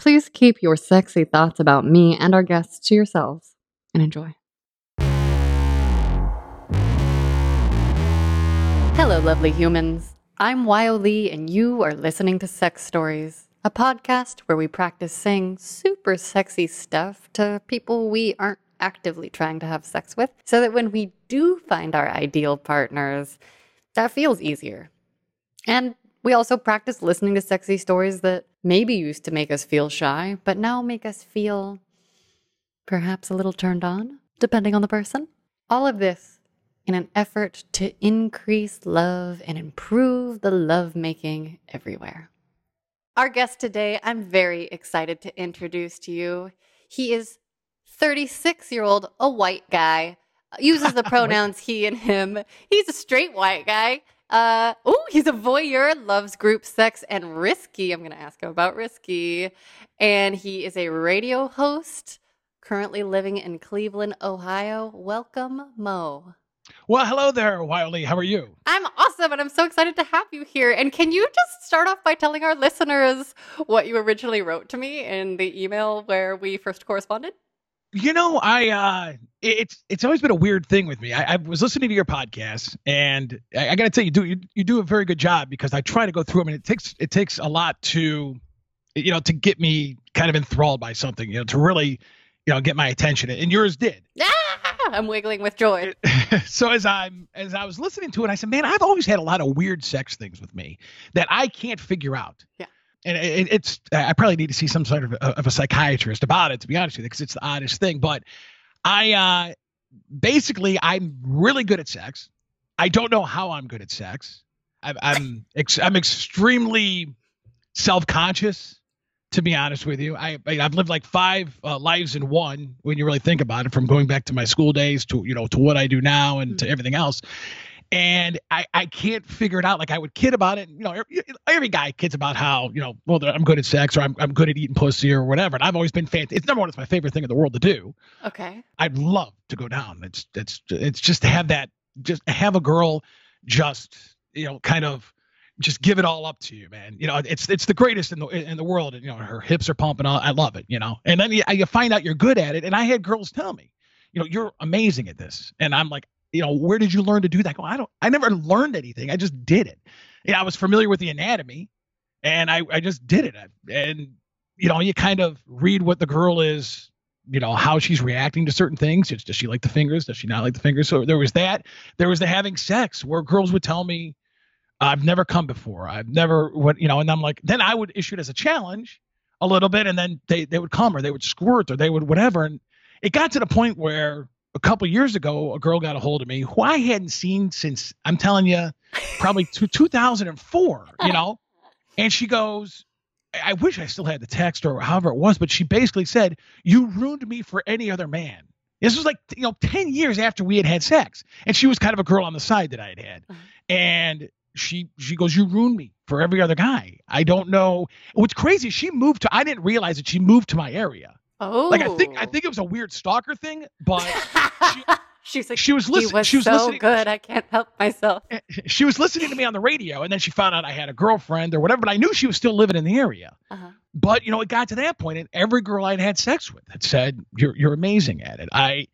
Please keep your sexy thoughts about me and our guests to yourselves and enjoy. Hello, lovely humans. I'm Wyo Lee, and you are listening to Sex Stories, a podcast where we practice saying super sexy stuff to people we aren't actively trying to have sex with, so that when we do find our ideal partners, that feels easier. And we also practice listening to sexy stories that maybe used to make us feel shy, but now make us feel perhaps a little turned on, depending on the person. All of this in an effort to increase love and improve the lovemaking everywhere. Our guest today, I'm very excited to introduce to you. He is 36 year old, a white guy, uses the pronouns he and him. He's a straight white guy. Uh, oh, he's a voyeur, loves group sex and risky. I'm going to ask him about risky. And he is a radio host, currently living in Cleveland, Ohio. Welcome, Mo. Well, hello there, Wiley. How are you? I'm awesome, and I'm so excited to have you here. And can you just start off by telling our listeners what you originally wrote to me in the email where we first corresponded? You know, I uh it's it's always been a weird thing with me. I, I was listening to your podcast, and I, I got to tell you, do you, you do a very good job because I try to go through them, and it takes it takes a lot to, you know, to get me kind of enthralled by something, you know, to really, you know, get my attention. And yours did. Ah, I'm wiggling with joy. so as I'm as I was listening to it, I said, man, I've always had a lot of weird sex things with me that I can't figure out. Yeah and it, it's I probably need to see some sort of a, of a psychiatrist about it to be honest with you because it's the oddest thing. But I uh, basically I'm really good at sex. I don't know how I'm good at sex. I, I'm ex- I'm extremely self conscious. To be honest with you, I I've lived like five uh, lives in one when you really think about it, from going back to my school days to you know to what I do now and mm-hmm. to everything else and I, I can't figure it out. Like I would kid about it. You know, every, every guy kids about how you know, well, I'm good at sex or I'm I'm good at eating pussy or whatever. And I've always been fancy. It's number one. It's my favorite thing in the world to do. Okay. I'd love to go down. It's it's it's just to have that, just have a girl, just you know, kind of just give it all up to you, man. You know, it's it's the greatest in the in the world. And you know, her hips are pumping. All, I love it. You know, and then you, you find out you're good at it. And I had girls tell me, you know, you're amazing at this. And I'm like, you know, where did you learn to do that? I go, I don't, I never learned anything. I just did it. Yeah, I was familiar with the anatomy and I, I just did it. And, you know, you kind of read what the girl is, you know, how she's reacting to certain things. Does she like the fingers? Does she not like the fingers? So there was that. There was the having sex where girls would tell me, I've never come before. I've never, what, you know, and I'm like, then I would issue it as a challenge a little bit and then they, they would come or they would squirt or they would whatever. And it got to the point where a couple years ago, a girl got a hold of me who I hadn't seen since I'm telling you, probably to 2004. You know, and she goes, "I wish I still had the text or however it was, but she basically said you ruined me for any other man." This was like you know 10 years after we had had sex, and she was kind of a girl on the side that I had had, uh-huh. and she she goes, "You ruined me for every other guy." I don't know what's crazy. She moved to. I didn't realize that she moved to my area. Oh, like I think I oh. think it was a weird stalker thing, but she, she's like she was listening. Was she was so listening. good. I can't help myself. Eh, she was listening to me on the radio, and then she found out I had a girlfriend or whatever. But I knew she was still living in the area. Uh-huh. But you know, it got to that point, and every girl I'd had sex with had said, "You're you're amazing at it." I,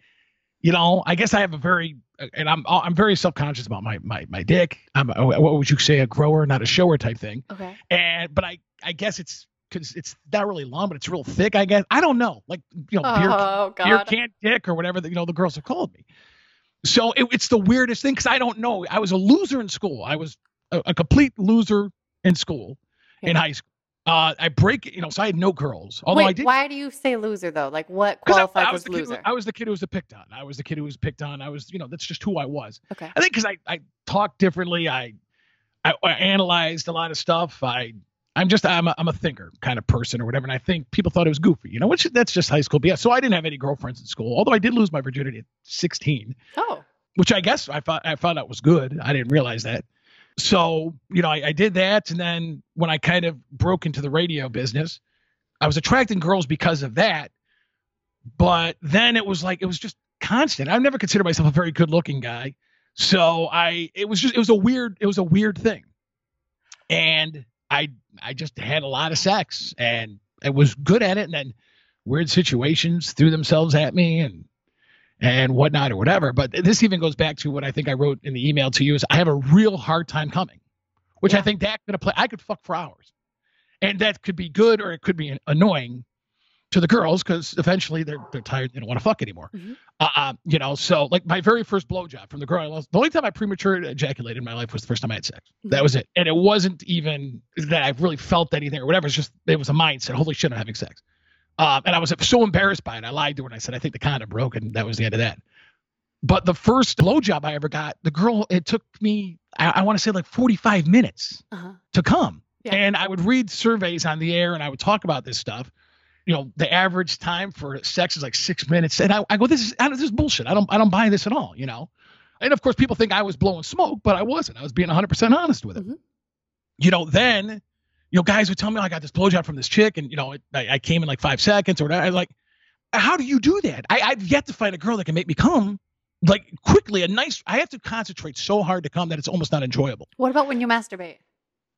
you know, I guess I have a very and I'm I'm very self conscious about my my my dick. I'm what would you say a grower, not a shower type thing. Okay. And but I I guess it's because it's not really long, but it's real thick. I guess I don't know, like you know, oh, beer, beer can dick or whatever that you know the girls have called me. So it, it's the weirdest thing because I don't know. I was a loser in school. I was a, a complete loser in school, yeah. in high school. Uh, I break, you know, so I had no girls. Although Wait, I did. Why do you say loser though? Like what qualifies as loser? Who, I was the kid who was picked on. I was the kid who was picked on. I was, you know, that's just who I was. Okay. I think because I I talked differently. I, I I analyzed a lot of stuff. I I'm just I'm a, I'm a thinker kind of person or whatever, and I think people thought it was goofy, you know. Which that's just high school BS. So I didn't have any girlfriends in school, although I did lose my virginity at 16. Oh. Which I guess I thought I found out was good. I didn't realize that. So you know I, I did that, and then when I kind of broke into the radio business, I was attracting girls because of that. But then it was like it was just constant. I've never considered myself a very good looking guy. So I it was just it was a weird it was a weird thing. And I I just had a lot of sex and I was good at it, and then weird situations threw themselves at me and and whatnot or whatever. But this even goes back to what I think I wrote in the email to you is I have a real hard time coming, which I Yeah. think that could apply. I could fuck for hours, and that could be good or it could be annoying to the girls because eventually they're they're tired. They don't want to fuck anymore. Mhm. Uh, um, you know, so like my very first blowjob from the girl I lost. The only time I premature ejaculated in my life was the first time I had sex. That was it, and it wasn't even that I really felt anything or whatever. It's just it was a mindset. Holy shit, I'm having sex. Um, and I was so embarrassed by it. I lied to her and I said, I think the condom broke, and that was the end of that. But the first blowjob I ever got, the girl, it took me, I, I want to say like 45 minutes Uh-huh. to come. Yeah. And I would read surveys on the air and I would talk about this stuff. You know, the average time for sex is like six minutes. And I, I go, this is, this is bullshit. I don't, I don't buy this at all, you know? And of course, people think I was blowing smoke, but I wasn't. I was being 100% honest with it. Mhm. You know, then, you know, guys would tell me, "Oh, I got this blowjob from this chick, and, you know, it, I, I came in like five seconds or whatever. I like, how do you do that? I, I've yet to find a girl that can make me come like quickly. A nice, I have to concentrate so hard to come that it's almost not enjoyable What about when you masturbate?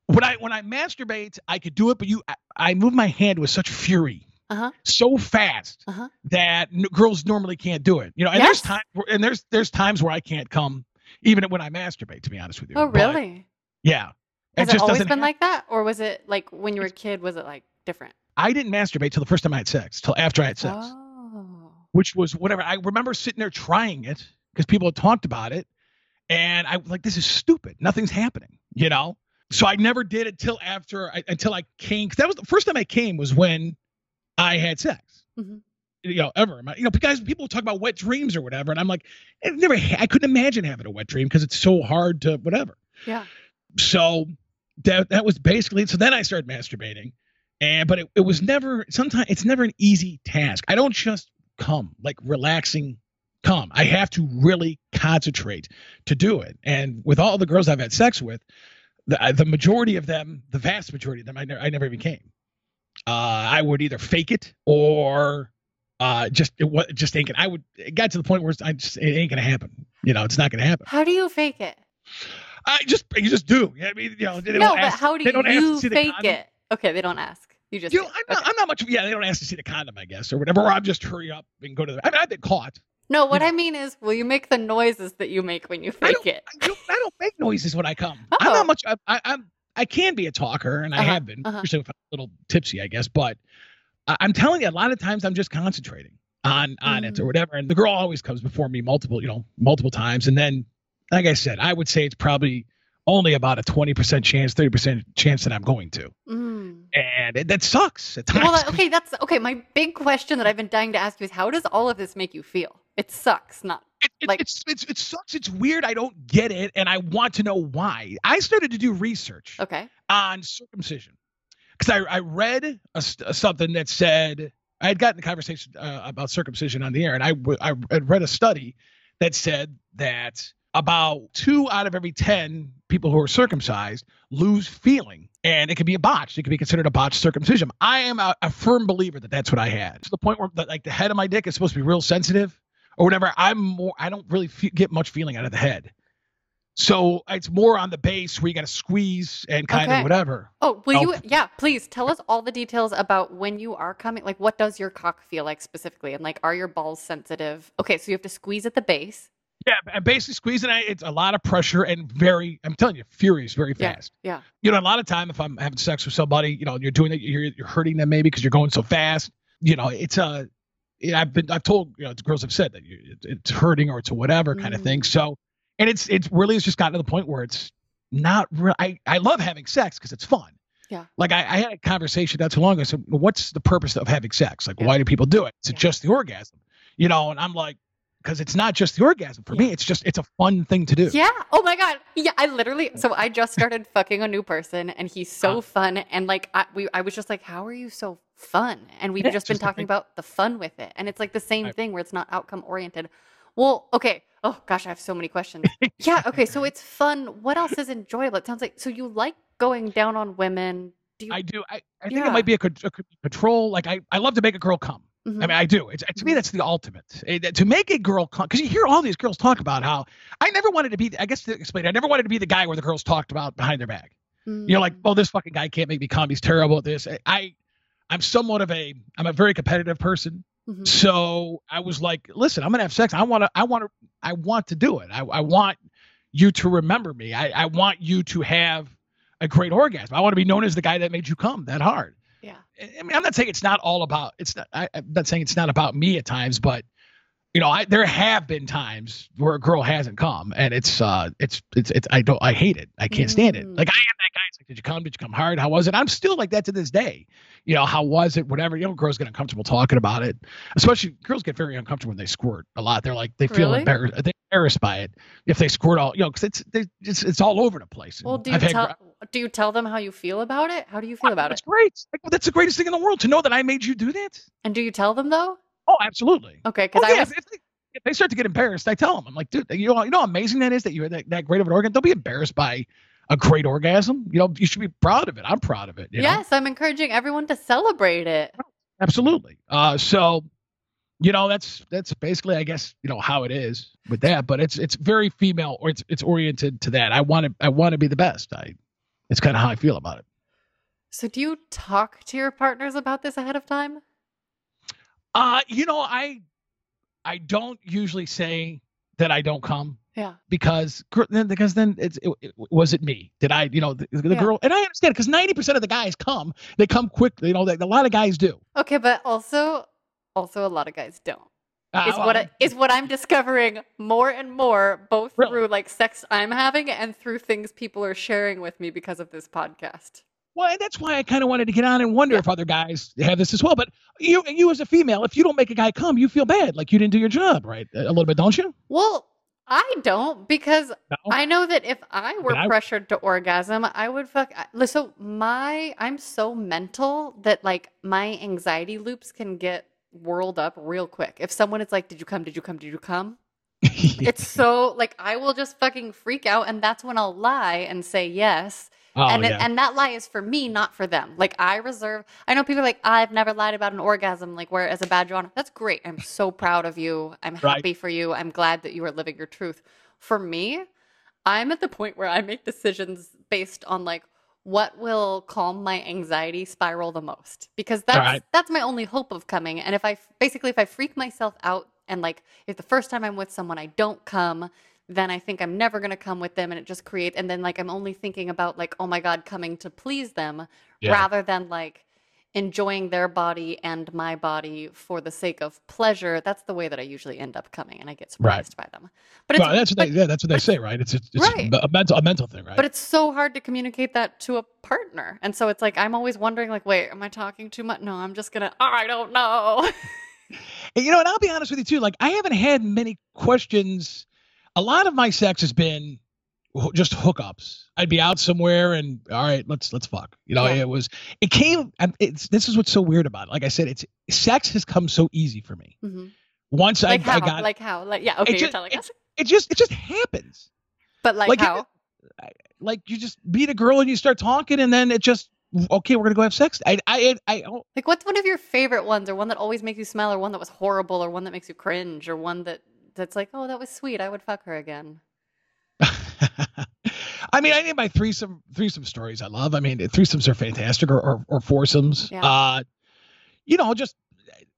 when I when I masturbate, I could do it, but you, I, I move my hand with such fury, Uh-huh. so fast Uh-huh. that n- girls normally can't do it. You know, and there's Yes. times and there's there's times where I can't come, even when I masturbate. To be honest with you. Oh, But, really? yeah. Has it, always doesn't been hap- like that? Or was it like when you were a kid, was it like different? I didn't masturbate till the first time I had sex, till after I had sex, Oh. which was whatever. I remember sitting there trying it because people had talked about it, and I was like, this is stupid. Nothing's happening, you know. So I never did it till after I, until I came. That was the first time I came was when I had sex. Mhm. You know, ever. You know, because people talk about wet dreams or whatever, and I'm like, I never. I couldn't imagine having a wet dream because it's so hard to whatever. Yeah. So that that was basically. So then I started masturbating, and but it, it was never. Sometimes it's never an easy task. I don't just come like relaxing. Come. I have to really concentrate to do it. And with all the girls I've had sex with, the the majority of them, the vast majority of them, I never I never even came. Uh, I would either fake it or uh, just it was just ain't gonna. I would. It got to the point where it's, I just it ain't gonna happen. You know, it's not gonna happen. How do you fake it? I just you just do. I mean, you know, they no, don't but ask, how do they don't you to see the fake it? Okay, they don't ask. You just You know. I'm not, I'm not much. Yeah, they don't ask to see the condom, I guess, or whatever. Or I'm just hurry up and go to the. I mean, I've been caught. No, what you I mean is, will you make the noises that you make when you I fake it? I don't, I don't make noises when I come. I'm Oh. not much. I, I, I'm. I can be a talker, and I Uh-huh, have been, uh-huh. usually if I'm a little tipsy, I guess. But I, I'm telling you, a lot of times I'm just concentrating on on it or Mm. whatever. And the girl always comes before me multiple, you know, multiple times. And then, like I said, I would say it's probably only about a 20% chance, 30% chance that I'm going to. Mm. And it, that sucks at times. Well, okay, that's okay. My big question that I've been dying to ask you is, how does all of this make you feel? It sucks, not It, it, Like- it's, it's, it sucks. It's weird. I don't get it. And I want to know why. I started to do research okay. on circumcision because I, I read a, st- something that said I had gotten a conversation uh, about circumcision on the air, and I, had read a study that said that about two out of every 10 people who are circumcised lose feeling and it could be a botch it could be considered a botched circumcision i am a, a firm believer that that's what i had to the point where the, like the head of my dick is supposed to be real sensitive or whatever i'm more i don't really fe- get much feeling out of the head so it's more on the base where you got to squeeze and kind Okay. of whatever Oh, will Oh. you? Yeah, please tell us all the details about when you are coming. Like, what does your cock feel like specifically? And like, are your balls sensitive? Okay, so you have to squeeze at the base. Yeah, and basically squeezing it, it's a lot of pressure and very, I'm telling you, furious very fast. Yeah. yeah. You know, a lot of time if I'm having sex with somebody, you know, you're doing it, you're, you're hurting them maybe because you're going so fast. You know, it's a, I've been, I've told, you know, girls have said that you, it, it's hurting or it's a whatever kind of thing. Mm. So, and it's, it's really, it's just gotten to the point where it's not real. I, I love having sex because it's fun. Yeah. Like I, I had a conversation not too long ago. So what's the purpose of having sex? Like, Yeah. why do people do it? Is it Yeah. just the orgasm? You know, and I'm like, because it's not just the orgasm for me. It's just it's a fun thing to do. Yeah. Oh my god. Yeah. I literally. So I just started fucking a new person, and he's so Uh. fun. And like, I we I was just like, how are you so fun? And we've just been talking about the fun with it, and it's like the same Right. thing where it's not outcome oriented. Well, okay. Oh gosh, I have so many questions. yeah. Okay. So it's fun. What else is enjoyable? It sounds like so you like going down on women. Do you? I do. I, I think Yeah. it might be a, a control. Like I, I love to make a girl come. I Mhm. mean, I do. It's to me Mhm. that's the ultimate. Eh, that- to make a girl come because you hear all these girls talk about how I never wanted to be. I guess to explain, I never wanted to be the guy where the girls talked about behind their back. You know, like Mm. oh, this fucking guy can't make me come. He's terrible at this. I, I'm somewhat of a I'm a very competitive person. Mhm. So I was like, listen, I'm gonna have sex. I want to. I want to. I want to do it. I, I want you to remember me. I, I want you to have a great orgasm. I want to be known as the guy that made you come that hard. Yeah. I I mean, I'm not saying it's not all about. It's not. I, I'm not saying it's not about me at times, but you know, I there have been times where a girl hasn't come, and it's uh, it's it's it's I don't I hate it. I can't stand it. Like I am that guy. It's like, did you come? Did you come hard? How was it? I'm still like that to this day. You know, how was it? Whatever. You know, girls get uncomfortable talking about it. Especially girls get very uncomfortable when they squirt a lot. They're like they feel Really? embarrassed. They're embarrassed by it if they squirt all. You know, because it's they, it's it's all over the place. Well, do you had tell do you tell them how you feel about it? How do you feel about That's it? great. Like, that's the greatest thing in the world to know that I made you do that. And do you tell them though? Oh, absolutely. Okay, because Oh, I yeah, was if, they, if they start to get embarrassed, I tell them, I'm like, dude, you know, you know how amazing that is that you had that, that great of an organ. Don't be embarrassed by a great orgasm. You know, you should be proud of it. I'm proud of it. You know? yes, I'm encouraging everyone to celebrate it. absolutely. Uh, so, you know, that's that's basically, I guess, you know, how it is with that. But it's it's very female, or it's it's oriented to that. I want to I want to be the best. I, it's kind of how I feel about it. So do you talk to your partners about this ahead of time? Uh, you know, I I don't usually say that I don't come. Yeah. because then because then it's it, it- was it me did i you know the, the Yeah. girl and i understand because 90% of the guys come they come quickly you know like a lot of guys do Okay, but also also a lot of guys don't. Uh, Is what I, is what I'm discovering more and more, both Really? through like sex I'm having and through things people are sharing with me because of this podcast. Well and that's why i kind of wanted to get on and wonder Yeah. if other guys have this as well but you you as a female if you don't make a guy come you feel bad like you didn't do your job right a little bit don't you Well, I don't because no? I know that if I were I- pressured to orgasm, I would fuck. So my, I'm so mental that like my anxiety loops can get whirled up real quick. If someone is like, "Did you come? Did you come? Did you come?" It's so like I will just fucking freak out, and that's when I'll lie and say yes. Oh, and it, yeah. and that lie is for me, not for them. Like I reserve. I know people are like I've never lied about an orgasm. Like where as a badge honor, that's great. I'm so proud of you. I'm Right. happy for you. I'm glad that you are living your truth. For me, I'm at the point where I make decisions based on like what will calm my anxiety spiral the most because that's right. that's my only hope of coming. And if I basically if I freak myself out and like if the first time I'm with someone I don't come, then I think I'm never going to come with them and it just creates and then like I'm only thinking about like oh my god coming to please them Yeah. rather than like enjoying their body and my body for the sake of pleasure. That's the way that I usually end up coming and I get Right. surprised by them. But it's well, that's what but, they yeah that's what they say right it's it's, it's Right. a mental a mental thing right but it's so hard to communicate that to a partner. And so it's like I'm always wondering like wait, am I talking too much? No, I'm just going to I don't know. You know, and I'll be honest with you too. Like, I haven't had many questions. A lot of my sex has been just hookups. I'd be out somewhere and all right, let's let's fuck. You know, Yeah. it was it came. and It's this is what's so weird about it. Like I said, it's sex has come so easy for me. Mhm. Once Like I, how? I got like how? Like yeah, okay, you're just- telling it- us. it, just it just happens. But like, like, how? Like you just meet a girl and you start talking and then it just okay, we're gonna go have sex. I I I, I Like, what's one of your favorite ones, or one that always makes you smile, or one that was horrible, or one that makes you cringe, or one that that's like, oh, that was sweet, I would fuck her again. I mean, I need my threesome threesome stories. I love. I mean, threesomes are fantastic, or or, or foursomes. Yeah. Uh, you know, just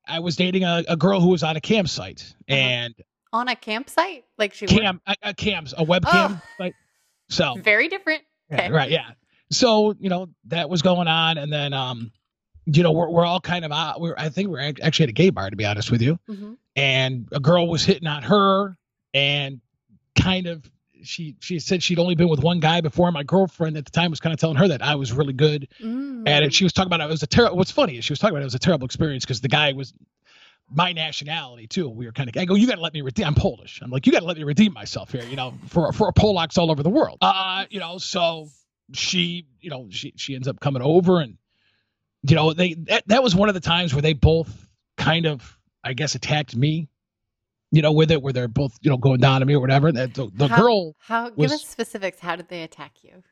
I was dating a, a girl who was on a campsite Uh-huh. and On a campsite, like she cam a, a cams a webcam. Like, so very different. yeah, right, yeah. So you know that was going on, and then um, you know we're we're all kind of out. We're I think we're actually at a gay bar to be honest with you. hmm and a girl was hitting on her and kind of she she said she'd only been with one guy before. My girlfriend at the time was kind of telling her that I was really good. Mm. at it she was talking about it was a terrible what's funny is she was talking about it was a terrible experience because the guy was my nationality too. We were kind of I go you got to let me redeem I'm Polish. I'm like you got to let me redeem myself here you know for for a Polacks all over the world. Uh you know so she you know she she ends up coming over and you know they that, that was one of the times where they both kind of I guess attacked me you know with it where they're both you know going down on me or whatever that the, the How- girl How? Give was- us specifics. How did they attack you?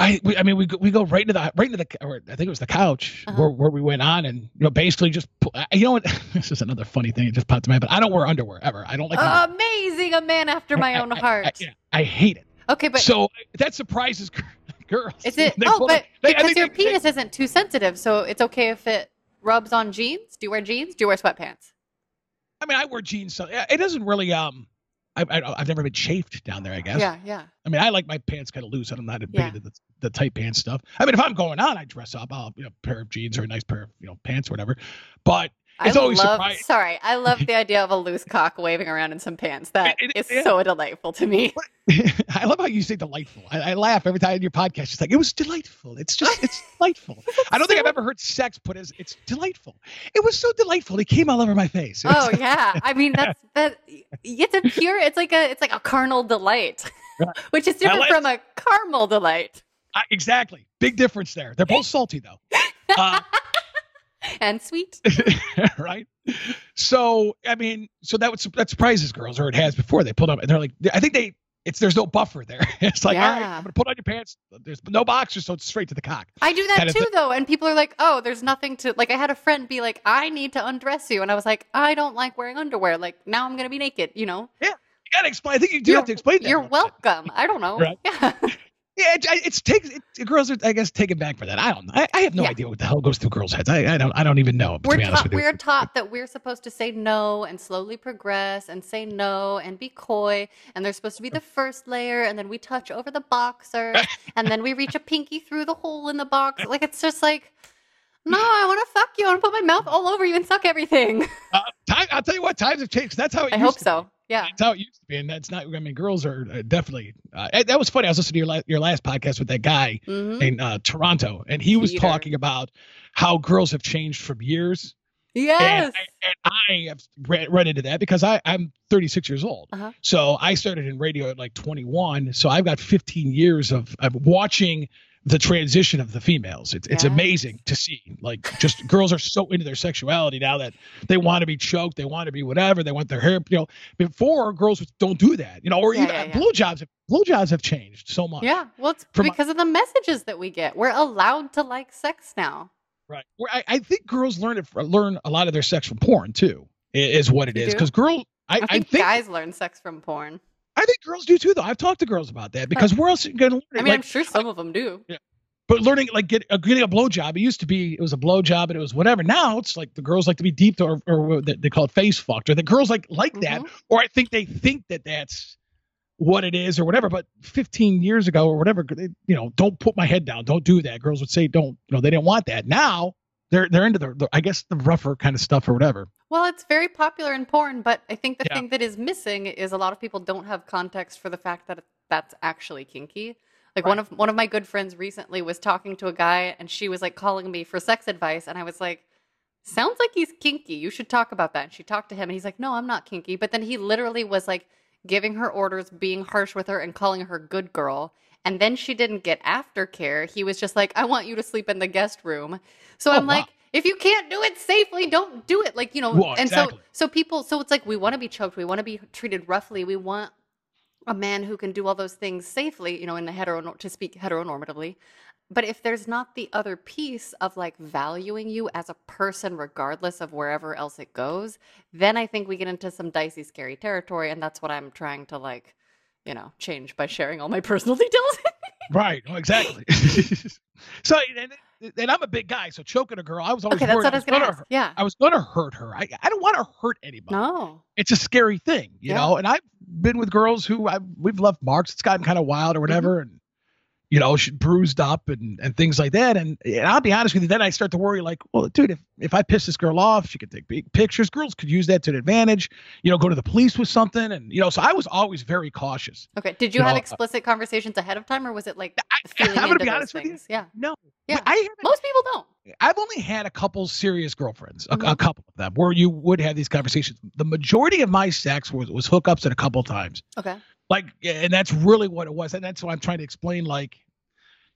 I we, I mean we go, we go right into the right into the or I think it was the couch Uh-huh. where, where we went on and you know basically just you know what this is another funny thing It just popped to my head but I don't wear underwear ever I don't like underwear. Amazing, a man after my I- own I- heart. I, yeah, I hate it okay, but so that surprises gir- girls. Is it? They oh, but it- they- because your they- penis isn't too sensitive, so it's okay if it rubs on jeans. Do you wear jeans? Do you wear sweatpants? I mean, I wear jeans, so yeah, it doesn't really. Um, I, I I've never been chafed down there. I guess. Yeah, yeah. I mean, I like my pants kind of loose. I'm not a big Yeah. into the, the tight pants stuff. I mean, if I'm going out, I dress up. I'll you know, pair of jeans or a nice pair of you know pants or whatever. But It's I always love. Sorry, I love the idea of a loose cock waving around in some pants. That It- it- is so delightful to me. I love how you say delightful. I, I laugh every time in your podcast. It's like it was delightful. It's just it's delightful. I don't think I've ever heard sex put as it's delightful. It was so delightful. It came all over my face. It was Oh yeah, I mean that's that. It's a pure. It's like a. It's like a carnal delight, which is different like- from a caramel delight. I- exactly. Big difference there. They're both salty though. Uh, and sweet. right? So I mean, so that would that surprises girls, or it has before. They pulled up and they're like, I think they. It's there's no buffer there. It's like, all right, I'm gonna put on your pants. There's no boxers, so it's straight to the cock. I do that kind too, thi- though, and people are like, "Oh, there's nothing to like." I had a friend be like, "I need to undress you," and I was like, "I don't like wearing underwear. Like now, I'm gonna be naked." You know, Yeah, You gotta explain. I think you do You're- have to explain that. you're bit. welcome. I don't know. Right. Yeah. Yeah, it, it's takes it, girls are I guess taken back for that. I don't know. I, I have no Yeah. idea what the hell goes through girls' heads. I, I don't I don't even know. To we're be honest taught with you. we're taught that we're supposed to say no and slowly progress and say no and be coy and there's supposed to be the first layer and then we touch over the boxer and then we reach a pinky through the hole in the box like it's just like no i want to fuck you i want to put my mouth all over you and suck everything Uh, time, I'll tell you what times have changed. That's how it i hope so yeah That's how it used to be, and that's not. I mean, girls are uh, definitely. Uh, that was funny. I was listening to your la- your last podcast with that guy hmm in uh, Toronto, and he was Peter. talking about how girls have changed from years. yes And, and I have re- run into that because I, I'm 36 years old. Uh-huh. So I started in radio at like 21. So I've got 15 years of, of watching the transition of the females. It's, it's amazing to see. Like, just girls are so into their sexuality now that they want to be choked, they want to be whatever, they want their hair. You know, before girls don't do that. You know, or Yeah, even yeah, blowjobs. have- Blowjobs have changed so much. yeah well it's From- because of the messages that we get we're allowed to like sex now Right. Where I, I think girls learn it learn a lot of their sex from porn too. Is what it You is because girls. I, i think, I think guys learn sex from porn I think girls do too, though. I've talked to girls about that because where else are you going to learn it? i mean i'm sure some of them do Yeah. but learning like get, uh, getting a blowjob. It used to be it was a blowjob and it was whatever. Now it's like the girls like to be deep or or they call it face fucked, or the girls like like that, Mhm. or I think they think that that's what it is or whatever. But 15 years ago or whatever, they, you know, don't put my head down, don't do that. Girls would say don't, you know, they didn't want that. Now they're they're into the, the I guess the rougher kind of stuff or whatever. Well, it's very popular in porn, but I think the Yeah. thing that is missing is a lot of people don't have context for the fact that that's actually kinky. Like one of one of my good friends recently was talking to a guy and she was like calling me for sex advice and I was like sounds like he's kinky. You should talk about that. And she talked to him and he's like, "No, I'm not kinky." But then he literally was like giving her orders, being harsh with her and calling her good girl. And then she didn't get aftercare. He was just like, "I want you to sleep in the guest room." So Oh, I'm wow. like, if you can't do it safely, don't do it. Like, you know, Well, and exactly. so so people so it's like we want to be choked, we want to be treated roughly, we want a man who can do all those things safely, you know, in the hetero to speak heteronormatively. But if there's not the other piece of like valuing you as a person, regardless of wherever else it goes, then I think we get into some dicey, scary territory. And that's what I'm trying to like, you know, change by sharing all my personal details. Right. Exactly. so and, and I'm a big guy, so choking a girl, I was always okay, that's what I was gonna gonna Yeah. I was gonna hurt her. I, I don't want to hurt anybody. No. It's a scary thing, you Yeah. know. And I've been with girls who I've we've left marks. It's gotten kind of wild or mm-hmm. whatever, and you know, she bruised up and and things like that. And, and I'll be honest with you, then I start to worry, like, well, dude, if if I piss this girl off, she could take big pictures. Girls could use that to their advantage. You know, go to the police with something, and you know, so I was always very cautious. Okay. Did you You have know, uh, explicit conversations ahead of time or was it like I, feeling I'm gonna be honest with you. Yeah. No, Yeah. I Most people don't. I've only had a couple serious girlfriends, a, a Mhm. couple of them, where you would have these conversations. The majority of my sex was, was hookups and a couple times. Okay. Like, and that's really what it was. And that's why I'm trying to explain. Like,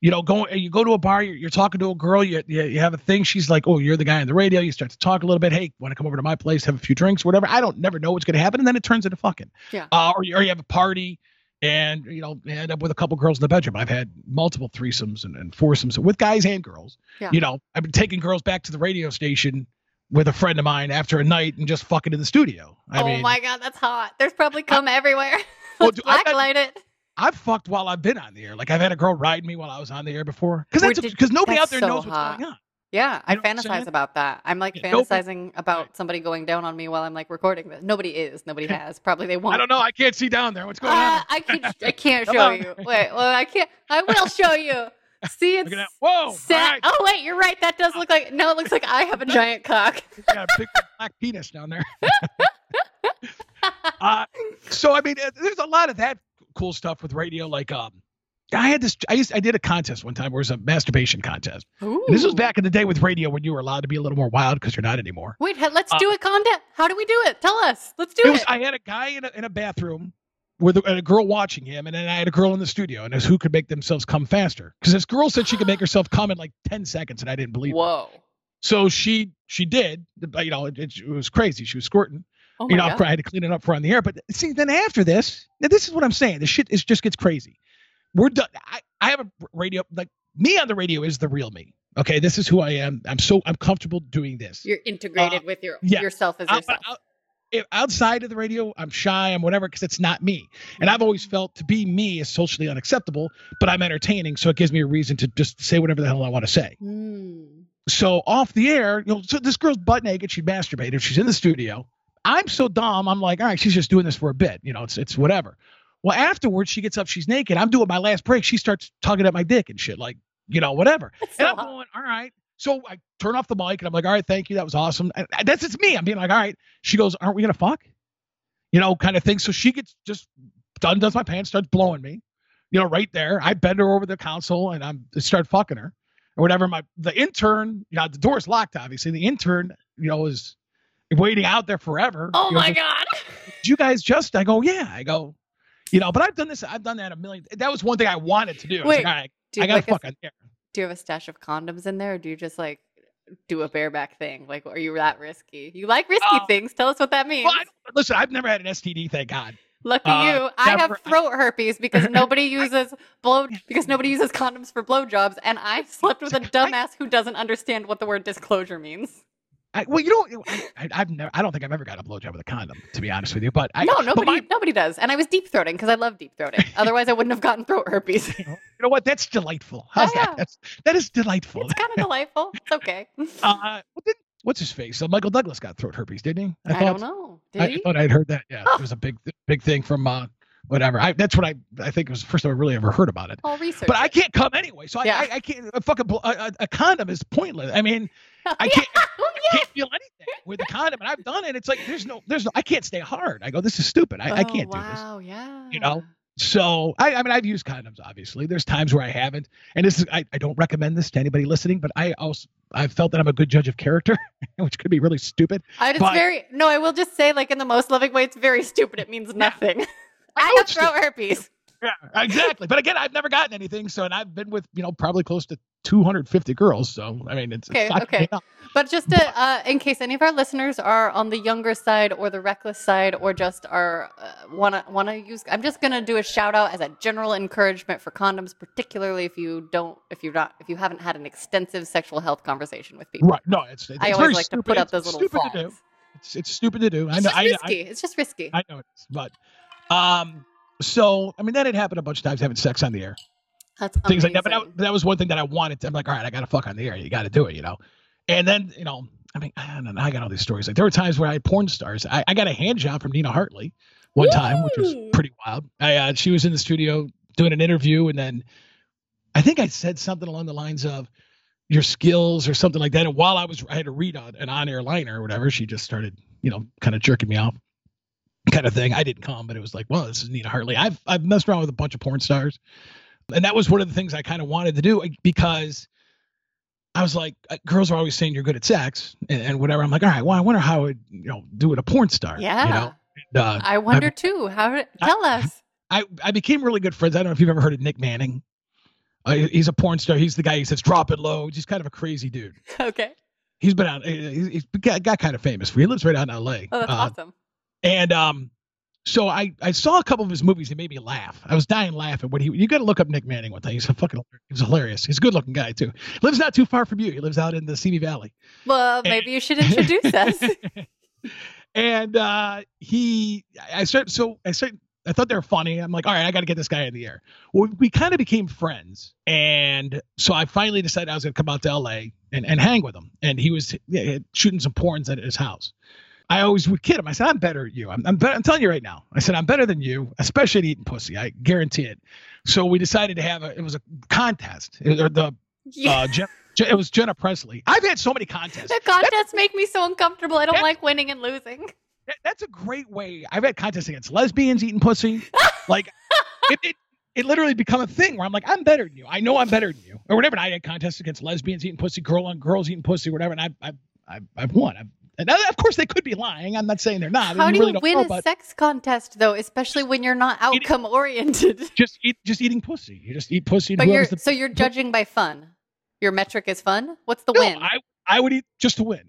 you know, go you go to a bar, you're, you're talking to a girl, you, you you have a thing. She's like, oh, you're the guy on the radio. You start to talk a little bit. Hey, want to come over to my place, have a few drinks, whatever. I don't never know what's going to happen, and then it turns into fucking. Yeah. Uh, or you, or you have a party. And you know, end up with a couple girls in the bedroom. I've had multiple threesomes and, and foursomes with guys and girls Yeah. you know, I've been taking girls back to the radio station with a friend of mine after a night and just fucking in the studio. I oh mean, my god, that's hot. There's probably cum everywhere. Well, do- I- I- blacklight it. I've fucked while I've been on the air. Like I've had a girl ride me while I was on the air before. Because Or that's did- because nobody out there so knows hot. what's going on. Yeah, I fantasize about that. I'm like Yeah, nobody- fantasizing about somebody going down on me while I'm like recording this. Nobody is. Nobody has. Probably they won't. I don't know. I can't see down there. What's going Uh, on? I can't. I can't show on. you. Wait, well I can't. I will show you. See, it's. Whoa. right. Oh wait, you're right. That does look like. No, it looks like I have a giant cock. got a big black penis down there. uh, so I mean, uh, there's a lot of that cool stuff with radio. Like, um, I had this. I used. I did a contest one time where it was a masturbation contest. This was back in the day with radio when you were allowed to be a little more wild because you're not anymore. Wait, let's Uh, do a Conda. How do we do it? Tell us. Let's do It it. was. I had a guy in a, in a bathroom with a, a girl watching him, and then I had a girl in the studio, and it was who could make themselves come faster. Because this girl said she could make herself come in like ten seconds, and I didn't believe. her. Whoa. So she she did. You know, it, it was crazy. She was squirting. Oh you know, god. I had to clean it up for on the air. But see, then after this, now this is what I'm saying. The shit is just gets crazy. We're done. I, I have a radio like me on the radio is the real me. Okay, this is who I am. I'm so I'm comfortable doing this. You're integrated with your yeah. yourself as Out- yourself. out- if outside of the radio, I'm shy. I'm whatever because it's not me. And I've always felt to be me is socially unacceptable. But I'm entertaining, so it gives me a reason to just say whatever the hell I want to say. Hmm. So off the air, you know, so this girl's butt naked. She masturbated. She's in the studio. I'm so dumb. I'm like, all right, she's just doing this for a bit. You know, it's it's whatever. Well, afterwards, she gets up. She's naked. I'm doing my last break. She starts tugging at my dick and shit, like, you know, whatever. That's And so I'm hot. going, all right. So I turn off the mic and I'm like, all right, thank you. That was awesome. And that's it's me. I'm being like, all right. She goes, aren't we gonna fuck? You know, kind of thing. So she gets just done, does my pants, starts blowing me. You know, right there. I bend her over the console and I'm start fucking her or whatever. My the intern, you know, the door's locked, obviously. The intern, you know, is waiting out there forever. Oh You know, my just, god. You guys just? I go, yeah. I go, you know, but I've done this. I've done that a million. That was one thing I wanted to do. I Wait, like, right, Do you I gotta like fuck on there. do you have a stash of condoms in there or do you just like do a bareback thing like are you that risky you like risky Uh, things tell us what that means Well, listen, I've never had an STD, thank God. lucky uh, you i have throat herpes because nobody uses blow because nobody uses condoms for blowjobs and i slept with a dumbass who doesn't understand what the word disclosure means I, well, you know, I, I,Ve never. I don't think I've ever got a blowjob with a condom, to be honest with you. But I, no but nobody my- nobody does and i was deep throating because i love deep throating otherwise i wouldn't have gotten throat herpes you know what? That's delightful. How's Yeah. that? That's that is delightful. it's kind of delightful it's okay Uh, what's his face? So Michael Douglas got throat herpes, didn't he? i, don't know did I, he thought I'd heard that. Yeah, Oh. it was a big, big thing from uh, whatever. I, that's what I, I think it was the first time I really ever heard about it. all research But I can't come anyway, so I, Yeah. I, I can't. A fucking a, a, condom is pointless. I mean, I can't, Oh, I can't feel anything with a condom, and I've done it. It's like there's no, there's no. I can't stay hard. I go, this is stupid. I, I Oh, can't do this. wow yeah You know? So I, I mean, I've used condoms. Obviously, there's times where I haven't, and this is I, I don't recommend this to anybody listening. But I also I felt that I'm a good judge of character, which could be really stupid. I, it's But- very no. I will just say, like in the most loving way, it's very stupid. It means nothing. I, have throat herpes. Yeah, exactly. But again, I've never gotten anything, so and I've been with you know probably close to 250 girls. So I mean, it's Okay, it's okay. But just to, uh, in case any of our listeners are on the younger side or the reckless side, or just are uh, wanna wanna use, I'm just gonna do a shout out as a general encouragement for condoms, particularly if you don't, if you're not, if you haven't had an extensive sexual health conversation with people. Right? No, it's it's I always like to stupid. put up It's those little stupid flags. to do. It's it's stupid to do. I It's know. just I, risky. I, it's just risky. I know it is, but um. So I mean, that had happened a bunch of times having sex on the air. That's things like that. But that, that was one thing that I wanted. To, I'm like, all right, I got to fuck on the air. You got to do it, you know. And then, you know, I mean, I don't know. I got all these stories. Like there were times where I had porn stars. I, I got a hand job from Nina Hartley one time, which was pretty wild. I uh, she was in the studio doing an interview, and then I think I said something along the lines of your skills or something like that. And while I was, I had to read on, an on-air liner or whatever. She just started, you know, kind of jerking me off, kind of thing. I didn't come, but it was like, well, this is Nina Hartley. I've I've messed around with a bunch of porn stars, and that was one of the things I kind of wanted to do because I was like, uh, girls are always saying you're good at sex and, and whatever. I'm like, all right, well, I wonder how I would, you know, do with a porn star. Yeah. You know? And, uh, I wonder too. How? did- I- Tell us. I, I became really good friends. I don't know if you've ever heard of Nick Manning. Uh, he's a porn star. He's the guy who says drop it low. He's kind of a crazy dude. Okay. He's been out. He's, he's got, got kind of famous. He lives right out in L.A. Oh, that's Uh, awesome. And um, so I I saw a couple of his movies. He made me laugh. I was dying laughing when he. You got to look up Nick Manning one time. He's a fucking. He's hilarious. He's a good looking guy too. Lives not too far from you. He lives out in the Simi Valley. Well, maybe you should introduce us. and uh, he, I started. So I started I thought they were funny. I'm like, all right, I got to get this guy in the air. Well, we kind of became friends, and so I finally decided I was going to come out to LA and, and hang with him. And he was yeah, shooting some porns at his house. I always would kid him. I said, I'm better at you. I'm, I'm, better, I'm telling you right now. I said, I'm better than you, especially at eating pussy. I guarantee it. So we decided to have a, it was a contest. It, or the, Yeah. uh, Jen, it was Jenna Presley. I've had so many contests. the contests make me so uncomfortable. I don't That- like winning and losing. That- That's a great way. I've had contests against lesbians eating pussy. like it, it, it literally become a thing where I'm like, I'm better than you. I know I'm better than you, or whatever. And I had contests against lesbians eating pussy, girl on girls eating pussy, whatever. And I've I've I've, I've won. I've, and of course they could be lying. I'm not saying they're not. How do you win know, a sex contest though, especially when you're not Eating- outcome oriented? just eat just eating pussy. You just eat pussy. And But you're the, so you're judging by fun. Your metric is fun. What's the no, win? I I would eat just to win.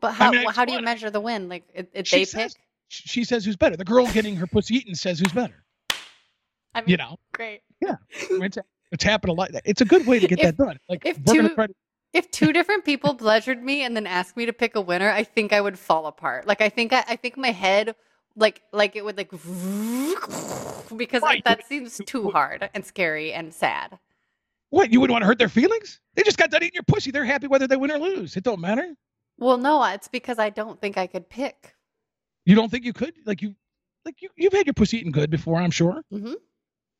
but how mean, how do you measure the win? Like it, it, She they says- pick. She says who's better. The girl getting her pussy eaten says who's better. I mean, You know, great. it's, it's happened a lot. It's a good way to get If- that done. Like if we're gonna two- try to If two different people pleasured me and then asked me to pick a winner, I think I would fall apart. Like I think I, I think my head like like it would like because Right. that seems too hard and scary and sad. What, you wouldn't want to hurt their feelings? They just got done eating your pussy. They're happy whether they win or lose. It don't matter. Well, no, it's because I don't think I could pick. You don't think you could? Like you like you you've had your pussy eaten good before, I'm sure. Mhm.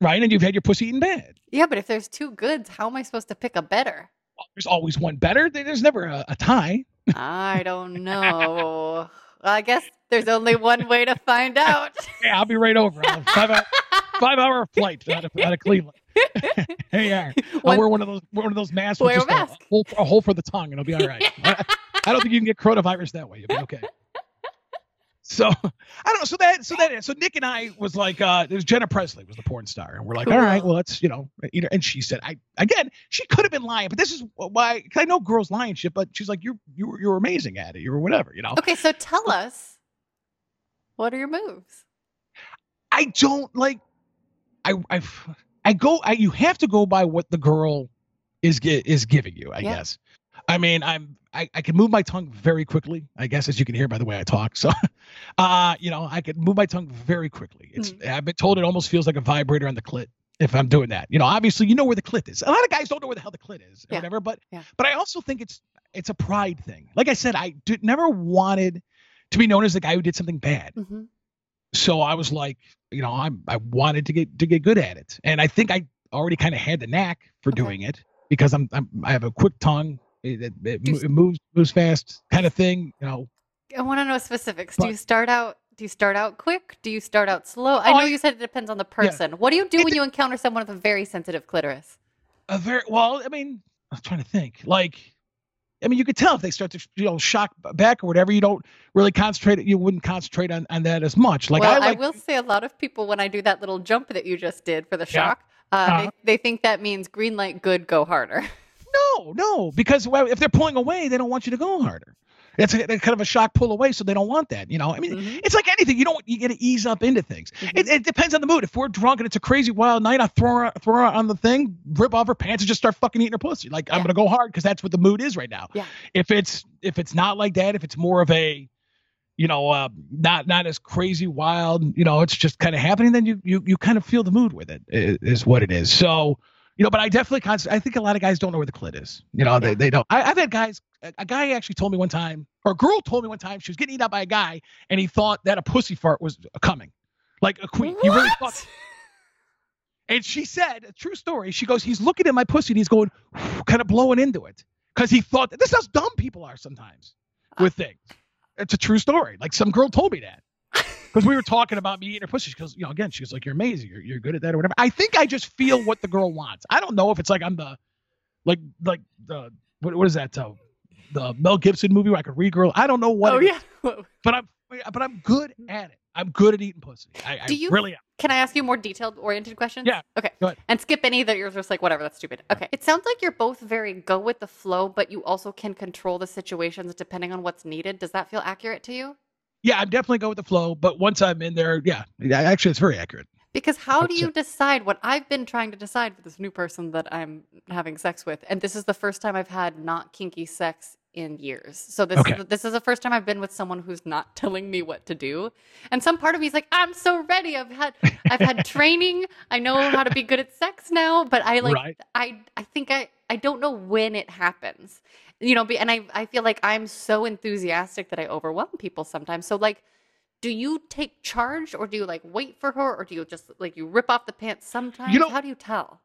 Right? And you've had your pussy eaten bad. Yeah, but if there's two goods, how am I supposed to pick a better? Well, there's always one better. There's never a, a tie. I don't know. I guess there's only one way to find out. Yeah, I'll be right over. Five hour five hour flight out of, out of Cleveland. You are. I'll One- wear one of those one of those masks Wear a mask. a hole, a hole for the tongue, and it'll be all right. I, I don't think you can get coronavirus that way. You'll be okay. So I don't know. So that so that so Nick and I was like, uh, it was Jenna Presley was the porn star, and we're like, all right, well, let's you know, you know. And she said, I again, she could have been lying, but this is why 'cause I know girls lie and shit, but she's like, you're you were you're amazing at it, were whatever, you know. Okay, so tell us what are your moves? I don't like. I I I go. I you have to go by what the girl is is giving you. I Yeah. guess. I mean, I'm I, I can move my tongue very quickly. I guess as you can hear by the way I talk. So, uh, you know, I can move my tongue very quickly. It's Hmm. I've been told it almost feels like a vibrator on the clit if I'm doing that. You know, obviously you know where the clit is. A lot of guys don't know where the hell the clit is or Yeah. whatever. But Yeah. but I also think it's it's a pride thing. Like I said, I did, never wanted to be known as the guy who did something bad hmm so I was like, you know, I'm I wanted to get to get good at it, and I think I already kind of had the knack for Okay. doing it because I'm, I'm I have a quick tongue, it, it, it, Do mo- you- it moves moves fast, kind of thing, you know. I want to know specifics. do you start out? Do you start out quick? Do you start out slow? I Oh, know I- you said it depends on the Yeah. person. What do you do It when you encounter someone with a very sensitive clitoris? A very well, I mean, I was trying to think, like. I mean, you could tell if they start to, you know, shock back or whatever. You don't really concentrate. You wouldn't concentrate on, on that as much. Like well, I I, will say a lot of people when I do that little jump that you just did for the Yeah. shock, uh, Uh-huh. they, they think that means green light, good, go harder. No, no, because if they're pulling away, they don't want you to go harder. It's a, kind of a shock pull away, so they don't want that. You know, I mean, Mhm. it's like anything. You don't you got to ease up into things. Mhm. It, it depends on the mood. If we're drunk and it's a crazy wild night, I throw her throw her on the thing, rip off her pants, and just start fucking eating her pussy. Like I'm gonna go hard because that's what the mood is right now. Yeah. If it's if it's not like that, if it's more of a you know, uh, not not as crazy wild, you know, it's just kind of happening. Then you you you kind of feel the mood with it Is what it is. So, you know, but I definitely const- I think a lot of guys don't know where the clit is. You know, Yeah. they they don't. I, I've had guys. A, a guy actually told me one time, or a girl told me one time, she was getting eaten out by a guy, and he thought that a pussy fart was coming, like a queef. He really What? thought. And she said, a true story. She goes, he's looking at my pussy and he's going, kind of blowing into it, because he thought this is how dumb people are sometimes uh, with things. It's a true story. Like some girl told me that. Because we were talking about me eating her pussy. She goes, you know, again, she goes, like, you're amazing. You're, you're good at that or whatever. I think I just feel what the girl wants. I don't know if it's like I'm the, like, like the, what, what is that? Uh, the Mel Gibson movie where I could read girl. I don't know what. oh is, yeah. Whoa. but I'm, but I'm good at it. I'm good at eating pussy. I, I Do you- really am. Can I ask you more detailed oriented questions? Yeah, Okay. go ahead. And skip any that you're just like, whatever, that's stupid. Okay. It sounds like you're both very go with the flow, but you also can control the situations depending on what's needed. Does that feel accurate to you? Yeah, I'm definitely go with the flow. But once I'm in there, yeah, yeah, actually, it's very accurate. Because how do you decide what I've been trying to decide for this new person that I'm having sex with? And this is the first time I've had not kinky sex in years. So this Okay. is, this is the first time I've been with someone who's not telling me what to do. And some part of me is like, I'm so ready. I've had I've had training. I know how to be good at sex now, but I like Right. I I think I I don't know when it happens. You know, be- and I I feel like I'm so enthusiastic that I overwhelm people sometimes. So like do you take charge or do you like wait for her or do you just like you rip off the pants sometimes? You know, how do you tell?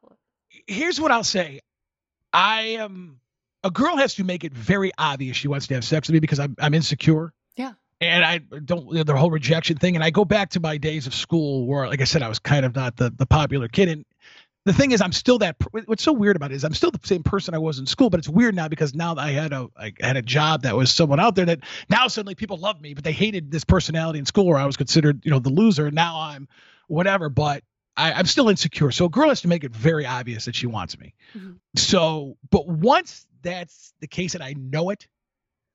Here's what I'll say. I am a girl has to make it very obvious she wants to have sex with me because I'm I'm insecure. Yeah. And I don't the whole rejection thing. And I go back to my days of school where, like I said, I was kind of not the the popular kid. And the thing is, I'm still that. What's so weird about it is I'm still the same person I was in school, but it's weird now because now I had a I had a job that was someone out there that now suddenly people love me, but they hated this personality in school where I was considered you know the loser. And now I'm whatever, but I, I'm still insecure. So a girl has to make it very obvious that she wants me. Mhm. So, but once that's the case and I know it,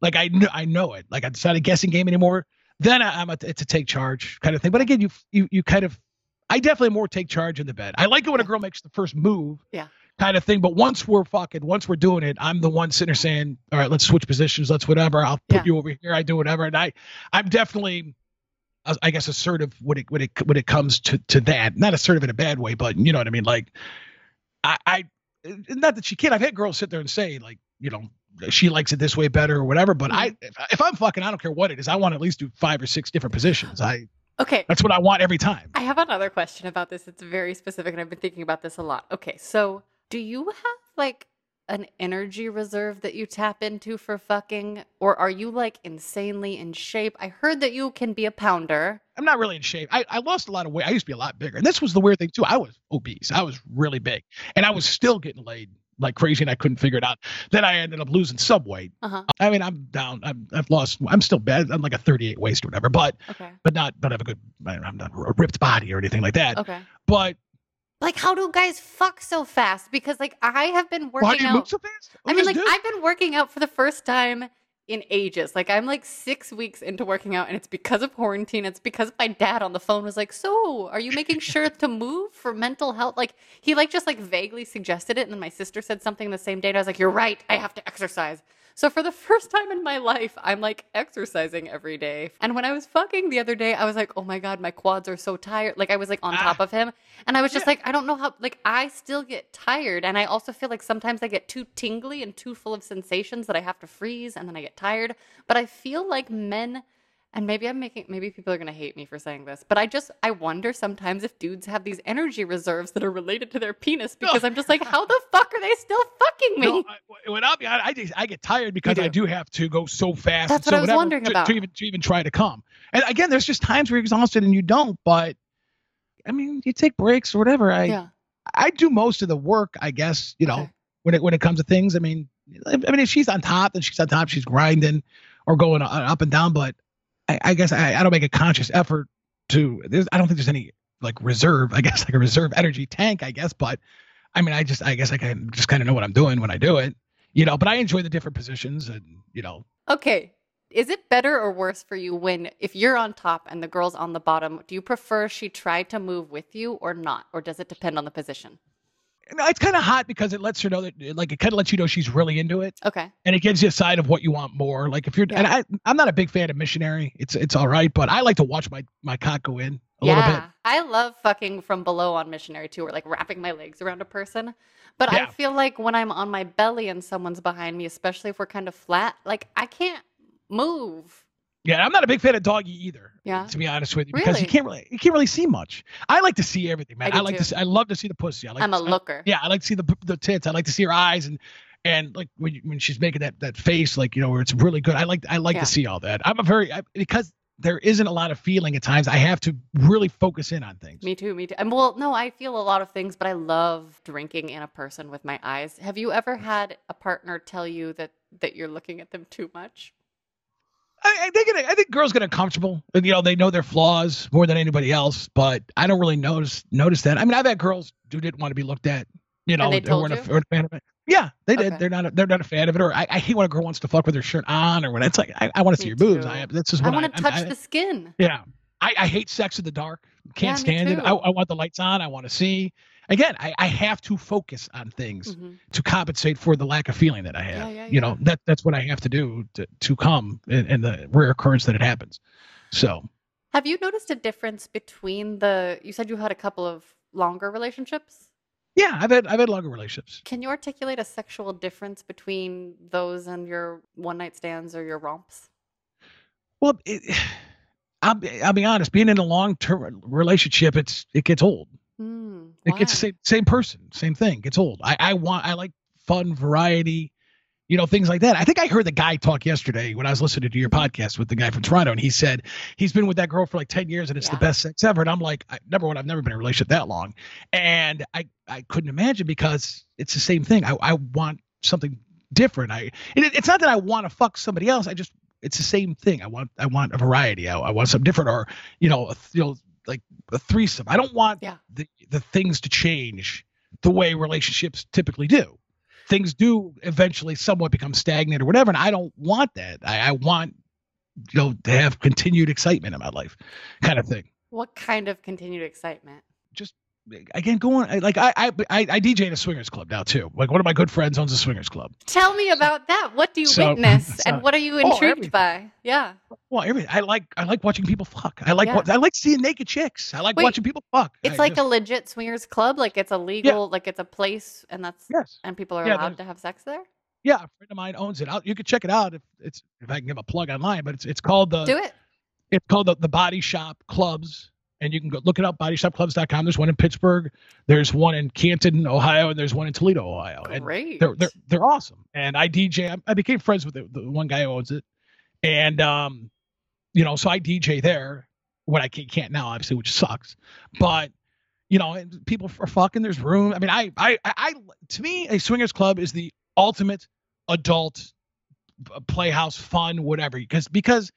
like I know I know it, like it's not a guessing game anymore. Then I, I'm a, it's a take charge kind of thing. But again, you you you kind of, I definitely more take charge in the bed. I like it when a girl makes the first move, Yeah. kind of thing. But once we're fucking, once we're doing it, I'm the one sitting there saying, all right, let's switch positions, let's whatever. I'll put Yeah. you over here. I do whatever, and I, I'm definitely. I guess assertive when it when it when it comes to to that. Not assertive in a bad way, but you know what I mean. Like, I, I not that she can't. I've had girls sit there and say like, you know, she likes it this way better or whatever. But I, if, if I'm fucking, I don't care what it is. I want to at least do five or six different positions. I Okay. that's what I want every time. I have another question about this. It's very specific, and I've been thinking about this a lot. Okay, so do you have like an energy reserve that you tap into for fucking, or are you like insanely in shape? I heard that you can be a pounder. I'm not really in shape. I, I lost a lot of weight. I used to be a lot bigger. And this was the weird thing too. I was obese. I was really big. And I was still getting laid like crazy and I couldn't figure it out. Then I ended up losing some weight. Uh huh. I mean, I'm down. I'm, I've lost. I'm still bad. I'm like a 38 waist or whatever, but Okay. but not. But I have a good. I'm not a ripped body or anything like that. Okay. But Like, how do guys fuck so fast? Because like I have been working why do you out. move so fast? I Oh, mean, like do. I've been working out for the first time in ages. Like I'm like six weeks into working out, and it's because of quarantine. It's because my dad on the phone was like, "So, are you making sure to move for mental health?" Like he like just like vaguely suggested it, and then my sister said something the same day, and I was like, "You're right. I have to exercise." So for the first time in my life, I'm like exercising every day. And when I was fucking the other day, I was like, "Oh my god, my quads are so tired." Like I was like on Ah. top of him, and I was just Yeah. like, I don't know how. Like I still get tired, and I also feel like sometimes I get too tingly and too full of sensations that I have to freeze, and then I get tired. But I feel like men. And maybe I'm making maybe people are gonna hate me for saying this, but I just I wonder sometimes if dudes have these energy reserves that are related to their penis because I'm just like, how the fuck are they still fucking me? No, I, when I'll be honest, I, just, I get tired because do. I do have to go so fast. That's and what so I was whatever wondering to, about. To even, to even try to come. And again, there's just times where you're exhausted and you don't. But I mean, you take breaks or whatever. I yeah. I do most of the work, I guess. You know, Okay. when it when it comes to things. I mean, I I mean, if she's on top, then she's on top. She's grinding or going uh, up and down. But I, I guess I, I don't make a conscious effort to. There's I don't think there's any like reserve. I guess like a reserve energy tank. I guess, but I mean, I just I guess I can just kind of know what I'm doing when I do it. You know, but I enjoy the different positions and you know. Okay. Is it better or worse for you when if you're on top and the girl's on the bottom, do you prefer she try to move with you or not? Or does it depend on the position? No, It's kind of hot because it lets her know that, like, it kind of lets you know she's really into it, Okay. and it gives you a side of what you want more. Like, if you're, and I, I'm not a big fan of missionary. It's, it's all right, but I like to watch my, my cock go in a little bit. I love fucking from below on missionary too, or like wrapping my legs around a person. But I feel like when I'm on my belly and someone's behind me, especially if we're kind of flat, like I can't move. Yeah, I'm not a big fan of doggy either. Yeah? To be honest with you, because you Really? can't really, you can't really see much. I like to see everything, man. I I, like too. to, see, I love to see the pussy. I like. I'm a see- looker. Yeah, I like to see the the tits. I like to see her eyes and and like when you, when she's making that that face, like you know, where it's really good. I like I like Yeah. to see all that. I'm a very I, because there isn't a lot of feeling at times. I have to really focus in on things. Me too, me too. And well, no, I feel a lot of things, but I love drinking in a person with my eyes. Have you ever had a partner tell you that that you're looking at them too much? I, I think it, I think girls get uncomfortable, and you know they know their flaws more than anybody else. But I don't really notice notice that. I mean, I've had girls who didn't want to be looked at. You know, they they weren't a, you? weren't a fan of it. Yeah, they did. Okay. They're not. A, they're not a fan of it. Or I, I hate when a girl wants to fuck with her shirt on, or when it's like I, I want to see your boobs. I that's just I want to touch I, the skin. Yeah, I, I hate sex in the dark. Can't Yeah, stand it. I. I want the lights on. I want to see. Again, I, I have to focus on things Mhm. to compensate for the lack of feeling that I have. Yeah, yeah, You know, that that's what I have to do to, to come in, in the rare occurrence that it happens. So Have you noticed a difference between the? You said you had a couple of longer relationships. yeah, I've had I've had longer relationships. Can you articulate a sexual difference between those and your one night stands or your romps? Well, it, I'll be, I'll be honest. Being in a long term relationship, it's it gets old. Hmm, It gets the same same person, same thing. Gets old. I I want I like fun, variety, you know, things like that. I think I heard the guy talk yesterday when I was listening to your podcast with the guy from Toronto, and he said he's been with that girl for like ten years and it's the best sex ever. And I'm like, I, number one, I've never been in a relationship that long, and I I couldn't imagine because it's the same thing. I I want something different. I it, it's not that I want to fuck somebody else. I just it's the same thing. I want I want a variety. I, I want something different, or you know, you know, like a threesome. I don't want Yeah. the the things to change the way relationships typically do. Things do eventually somewhat become stagnant or whatever, and I don't want that. I, I want you know to have continued excitement in my life, kind of thing. What kind of continued excitement? Just again, going like I I I, I DJ in a swingers club now too. Like one of my good friends owns a swingers club. Tell me about that. What do you So- witness, and what are you Oh, intrigued everything. by? Yeah. Well, I like I like watching people fuck. I like Yeah. I like seeing naked chicks. I like Wait, watching people fuck. It's I like just- a legit swingers club. Like it's a legal, like it's a place, and that's yes. and people are Yeah, allowed to have sex there. Yeah, a friend of mine owns it. Out, you can check it out if it's if I can give a plug online, but it's it's called the Do it. it's called the, the Body Shop Clubs, and you can go look it up. BodyShopClubs.com. There's one in Pittsburgh, there's one in Canton, Ohio, and there's one in Toledo, Ohio. And Great. they're they're they're awesome. And I DJ. I, became friends with the, the one guy who owns it, and um, you know, so I DJ there when I can't, now, obviously, which sucks. But you know, people are fucking. There's room. I mean, I I I, I to me, a swingers club is the ultimate adult uh, playhouse fun, whatever. Because because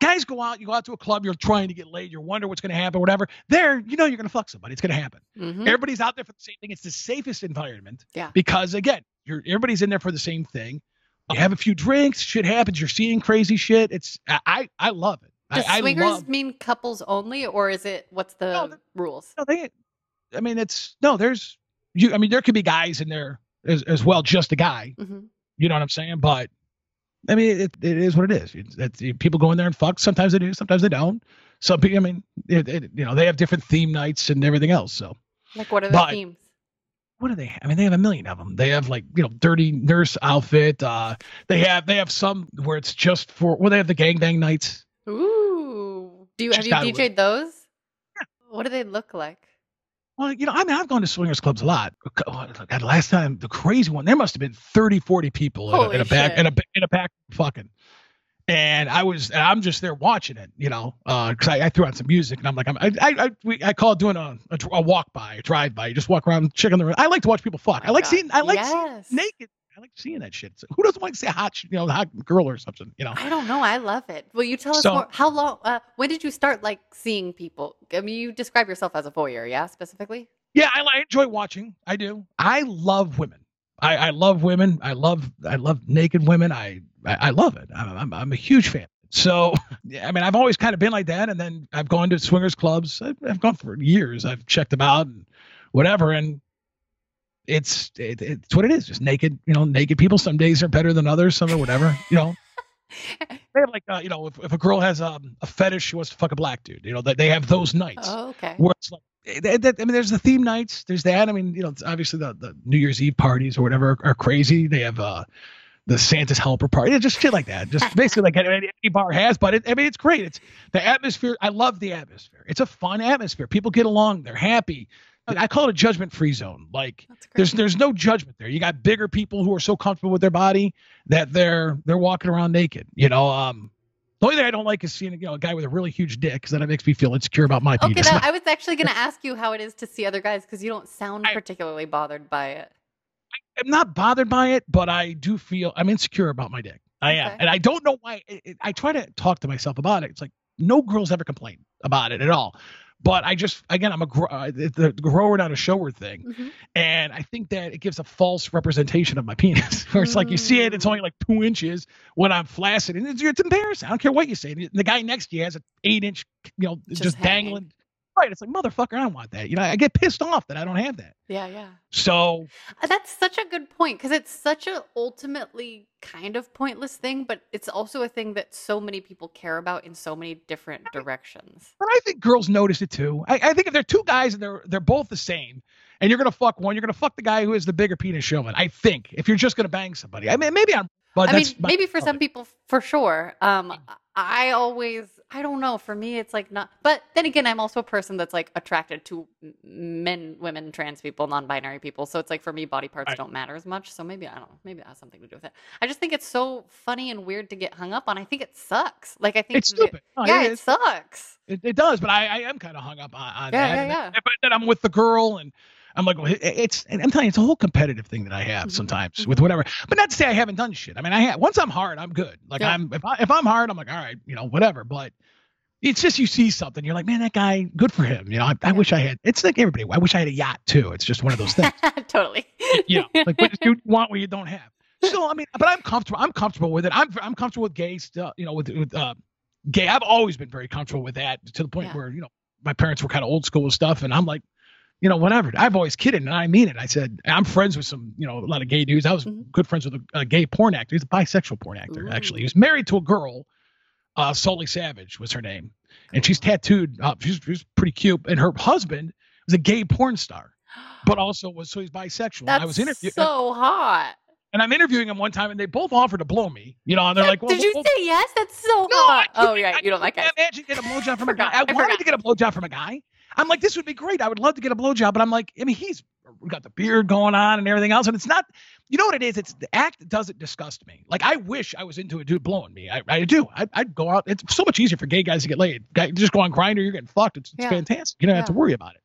guys go out, you go out to a club, you're trying to get laid, you're wondering what's going to happen, whatever. There, you know, you're going to fuck somebody. It's going to happen. Mhm. Everybody's out there for the same thing. It's the safest environment. Yeah. Because again, you're everybody's in there for the same thing. You have a few drinks, shit happens. You're seeing crazy shit. It's I I, I love it. Does I, I swingers love. mean couples only, or is it what's the No, rules? No, they. I mean, it's no. There's you. I mean, there could be guys in there as as well, just a guy. hmm You know what I'm saying? But I mean, it, it is what it is. It's, it's, people go in there and fuck. Sometimes they do, sometimes they don't. Some people, I mean, it, it, you know, they have different theme nights and everything else. So Like what are the But- themes? what do they? Have? I mean, they have a million of them. They have like you know, dirty nurse outfit. Uh, they have they have some where it's just for. Well, they have the gangbang nights. Ooh. Do you have you. DJ'd those? What do they look like? Well, you know, I mean, I've gone to swingers clubs a lot. Oh, God, last time, the crazy one, there must have been 30, 40 people in a, in a back in a in a back fucking. And I was, and I'm just there watching it, you know, uh, because I, I threw on some music, and I'm like, I'm, I, I, I, we, I call it doing a, a, a walk by, a drive by. You just walk around, check on the. Room. I like to watch people fuck. My I like God. seeing, I like yes. seeing naked. I like seeing that shit. So who doesn't want to see a hot, you know, hot girl or something, you know? I don't know. I love it. Will you tell us So- more? How long? Uh, when did you start like seeing people? I mean, you describe yourself as a voyeur, yeah, specifically. Yeah, I, I enjoy watching. I do. I love women. I, I love women. I love I love naked women. I I, I love it. I'm, I'm I'm a huge fan. So yeah, I mean, I've always kind of been like that, and then I've gone to swingers clubs. I've, I've gone for years. I've checked them out and whatever, and it's it, it's what it is. Just naked, you know, naked people. Some days are better than others. Some are whatever, you know. They have like uh, you know, if, if a girl has um, a fetish, she wants to fuck a black dude. You know, that they have those nights Oh, okay. where it's like eh, that, that- I mean, there's the theme nights. There's that. I mean, you know, it's obviously the, the New Year's Eve parties or whatever are, are crazy. They have uh, the Santa's helper party, yeah, just shit like that. Just basically like any, any bar has. But it, I mean, it's great. It's the atmosphere. I love the atmosphere. It's a fun atmosphere. People get along. They're happy. I call it a judgment-free zone. Like there's there's no judgment there. You got bigger people who are so comfortable with their body that they're they're walking around naked. You know, um, the only thing I don't like is seeing you know a guy with a really huge dick because then it makes me feel insecure about my okay, penis. that, I was actually going to ask you how it is to see other guys because you don't sound I- particularly bothered by it. I'm not bothered by it, but I do feel I'm insecure about my dick. I am, and I don't know why. It, it- I try to talk to myself about it. It's like no girls ever complain about it at all. But I just, again, I'm a gro- uh, the, grower not a shower thing, Mhm. and I think that it gives a false representation of my penis. Where it's like you see it, it's only like two inches when I'm flaccid, and it's, it's embarrassing. I don't care what you say. The guy next to you has an eight inch, you know, Just just, dangling. Right. It's like motherfucker, I don't want that. You know, I get pissed off that I don't have that. Yeah, yeah. So Uh, That's such a good point because it's such a ultimately kind of pointless thing, but it's also a thing that so many people care about in so many different directions. But I think girls notice it too. I, I think if they're two guys and they're they're both the same, and you're gonna fuck one, you're gonna fuck the guy who has the bigger penis showman. I think if you're just gonna bang somebody. I mean, maybe I'm. But I mean, maybe for some people, for sure. Um, I always, I don't know. For me, it's like not. But then again, I'm also a person that's like attracted to men, women, trans people, non-binary people. So it's like for me, body parts Right. don't matter as much. So maybe I don't know. Maybe that has something to do with it. I just think it's so funny and weird to get hung up on. I think it sucks. Like I think It's stupid. No, yeah, it it sucks. It, it does, but I, I am kind of hung up on, on Yeah, that. yeah, yeah. But then I'm with the girl, and I'm like, well, it's. And I'm telling you, it's a whole competitive thing that I have Mhm, sometimes mhm. with whatever. But not to say I haven't done shit. I mean, I have. Once I'm hard, I'm good. Like Yeah. I'm. If I if I'm hard, I'm like, all right, you know, whatever. But it's just you see something, you're like, man, that guy, good for him. You know, I, I wish I had. It's like everybody. I wish I had a yacht too. It's just one of those things. totally. you know, like what do you want what you don't have. So I mean, but I'm comfortable. I'm comfortable with it. I'm I'm comfortable with gay stuff. You know, with with uh, gay. I've always been very comfortable with that to the point Yeah. where you know my parents were kind of old school with stuff, and I'm like, you know, whatever. I've always kidded, and I mean it. I said I'm friends with some, you know, a lot of gay dudes. I was Mhm. good friends with a, a gay porn actor. He's a bisexual porn actor, actually. He was married to a girl. Uh, Sully Savage was her name, and she's tattooed. Uh, she's, she's pretty cute, and her husband was a gay porn star, but also was so he's bisexual. And That's I was interviewing so hot. and I'm interviewing him one time, and they both offered to blow me. You know, and they're like, well, Did you well, say yes? That's so No, I hot. Oh. I You don't like guys. Imagine getting a blowjob from a guy. I, I wanted to get a blowjob from a guy. I'm like, this would be great. I would love to get a blowjob, but I'm like, I mean, he's got the beard going on and everything else, and it's not. You know what it is? It's the act that doesn't disgust me. Like I wish I was into a dude blowing me. I, I do. I, I'd go out. It's so much easier for gay guys to get laid. Guy, just go on Grindr. You're getting fucked. It's, it's Yeah. fantastic. You don't have to worry about it.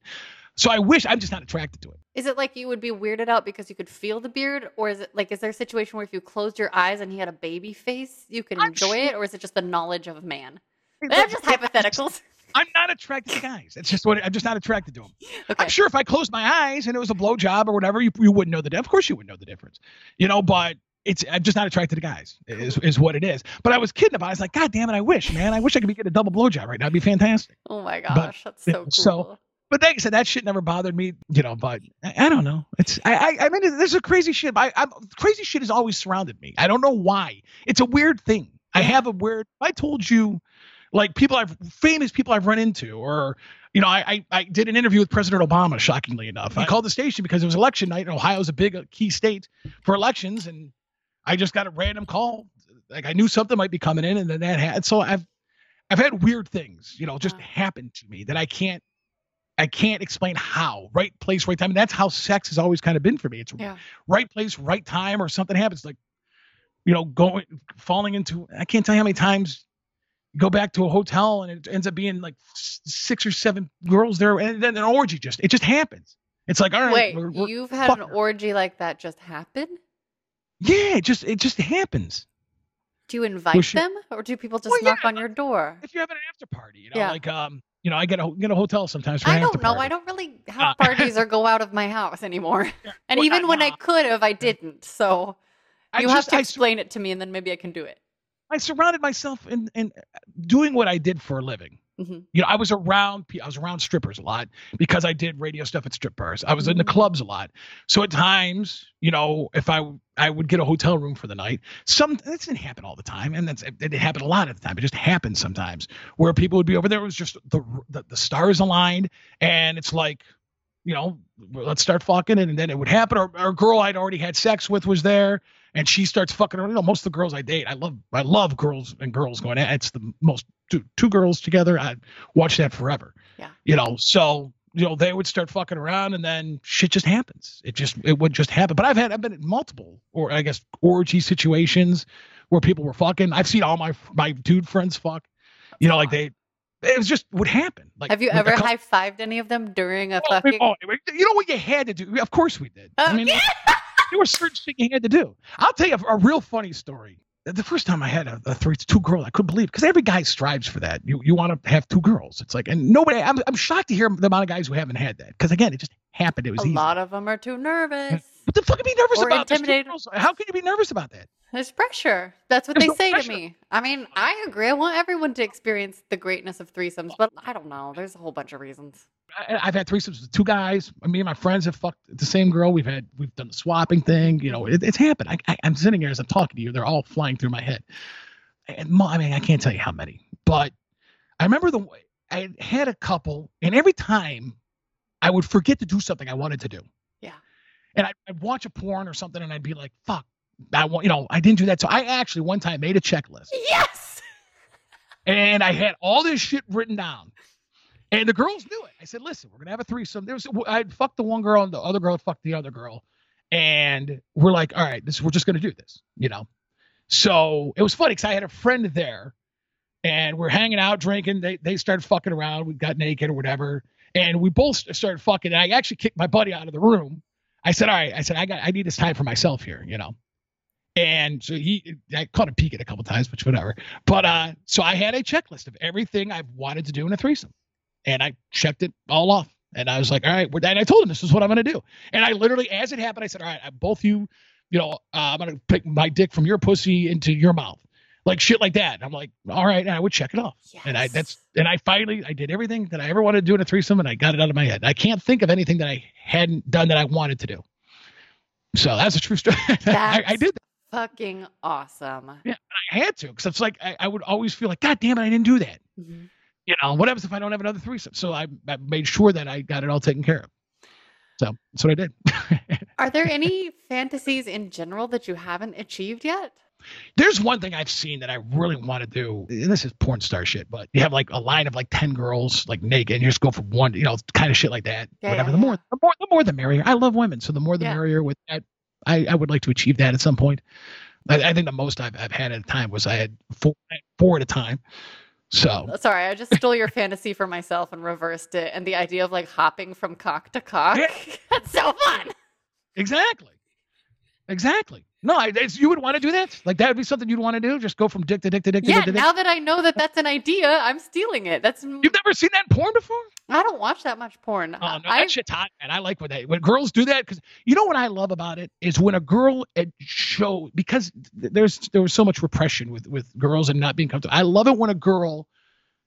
So I wish I'm just not attracted to it. Is it like you would be weirded out because you could feel the beard, or is it like is there a situation where if you closed your eyes and he had a baby face, you could I'm enjoy sure- it, or is it just the knowledge of man? They're just hypotheticals. I'm not attracted to guys. It's just what I'm just not attracted to them. Okay. I'm sure if I closed my eyes and it was a blowjob or whatever, you, you wouldn't know the difference. Of course, you would know the difference, you know. But it's I'm just not attracted to guys. Is is what it is. But I was kidding about. it. I was like, God damn it! I wish, man. I wish I could be getting a double blowjob right now. It'd be fantastic. Oh my gosh, that's yeah, so cool. so- But like I said, that shit never bothered me, you know. But I, I don't know. It's I I, I mean, there's a crazy shit. I, I crazy shit has always surrounded me. I don't know why. It's a weird thing. I have a weird. I told you, like people I've famous people I've run into, or you know, I I, I did an interview with President Obama. Shockingly enough, I Right. called the station because it was election night, and Ohio's a big uh, key state for elections, and I just got a random call. Like I knew something might be coming in, and then that had. So I've I've had weird things, you know, just Wow. happen to me that I can't I can't explain how. Right place, right time. And that's how sex has always kind of been for me. It's Yeah. right place, right time, or something happens. Like, you know, going falling into I can't tell you how many times go back to a hotel and it ends up being like six or seven girls there, and then an orgy just it just happens. It's like, all right, Wait, we're- we're- you've had an her. orgy like that just happen? yeah, it just it just happens. Do you invite she- them, or do people just Well, yeah, knock on your door? If you have an after party, you know, Yeah. like um, you know, I get a get a hotel sometimes for I don't know. I don't really have Uh, parties or go out of my house anymore. And Well, even when I could have, I didn't. So I you have just- to I explain it to me, and then maybe I can do it. I surrounded myself in in doing what I did for a living. Mhm. You know, I was around I was around strippers a lot because I did radio stuff at strip bars. I was in the Mhm. clubs a lot. So at times, you know, if I I would get a hotel room for the night. Some that didn't happen all the time, and that's it didn't happen a lot at the time. It just happened sometimes where people would be over there. It was just the the, the stars aligned, and it's like. You know, let's start fucking, and then it would happen. Or, or a girl I'd already had sex with was there, and she starts fucking around. You know, most of the girls I date, I love, I love girls and girls going. at It's the most two, two girls together. I watch that forever. Yeah. You know, so you know they would start fucking around, and then shit just happens. It just it would just happen. But I've had I've been in multiple or I guess orgy situations where people were fucking. I've seen all my my dude friends fuck. You know, like they. It was just would happen. Like Have you ever couple- high fived any of them during a Oh, fucking? oh, you know what you had to do? Of course we did. I Oh, mean, yeah. there were certain shit you had to do. I'll tell you a, a real funny story. The first time I had a, a three, two girls, I couldn't believe because every guy strives for that. You you want to have two girls. It's like, and nobody. I'm, I'm shocked to hear the amount of guys who haven't had that because again, it just happened. It was a easy. lot of them are too nervous. What the fuck are you nervous Or about? Intimidated. How can you be nervous about that? There's pressure. That's what There's they no say pressure. to me. I mean, I agree. I want everyone to experience the greatness of threesomes, but I don't know. There's a whole bunch of reasons. I, I've had threesomes with two guys. Me and my friends have fucked the same girl. We've had we've done the swapping thing. You know, it, it's happened. I, I, I'm sitting here as I'm talking to you. They're all flying through my head. And I mean, I can't tell you how many, but I remember the I had a couple, and every time I would forget to do something I wanted to do. And I'd, I'd watch a porn or something, and I'd be like, "Fuck." I want, you know, I didn't do that. So I actually one time made a checklist Yes. and I had all this shit written down. And the girls knew it. I said, "Listen, we're gonna have a threesome." There was I fucked the one girl and the other girl fucked the other girl, and we're like, "All right, this we're just gonna do this," you know. So it was funny because I had a friend there, and we're hanging out drinking. They they started fucking around. We got naked or whatever, and we both started fucking. And I actually kicked my buddy out of the room. I said, "All right," I said, "I got I need this time for myself here," you know. And so he, I caught him peeking a couple times, which whatever. But uh, so I had a checklist of everything I've wanted to do in a threesome, and I checked it all off. And I was like, all right, we're and I told him this is what I'm gonna do. And I literally, as it happened, I said, all right, both you, you know, uh, I'm gonna pick my dick from your pussy into your mouth, like shit like that. And I'm like, all right, and I would check it off. Yes. And I that's and I finally I did everything that I ever wanted to do in a threesome, and I got it out of my head. I can't think of anything that I hadn't done that I wanted to do. So that's a true story. I, I did. That. fucking awesome. Yeah, I had to because it's like I, I would always feel like, God damn it, I didn't do that. Mhm. You know, what happens if I don't have another threesome? So I, I made sure that I got it all taken care of. So that's what I did. Are there any fantasies in general that you haven't achieved yet? There's one thing I've seen that I really want to do. And this is porn star shit, but you have like a line of like 10 girls like naked and you just go for one, you know, kind of shit like that. Yeah, whatever. yeah, the more the more the more the merrier. I love women. So the more the Yeah. merrier with that. I, I would like to achieve that at some point. I, I think the most I've, I've had at a time was I had four four at a time. So uh, Sorry, I just stole your fantasy for myself and reversed it. And the idea of like hopping from cock to cock. Yeah. That's so fun. exactly. Exactly. No, I, it's, you would want to do that. Like that would be something you'd want to do. Just go from dick to dick to dick to Yeah, dick to dick. now that I know that that's an idea, I'm stealing it. That's You've never seen that in porn before? I don't watch that much porn. Oh no, I, that shit's hot, and I like when they when girls do that because you know what I love about it is when a girl uh, show because there's there was so much repression with with girls and not being comfortable. I love it when a girl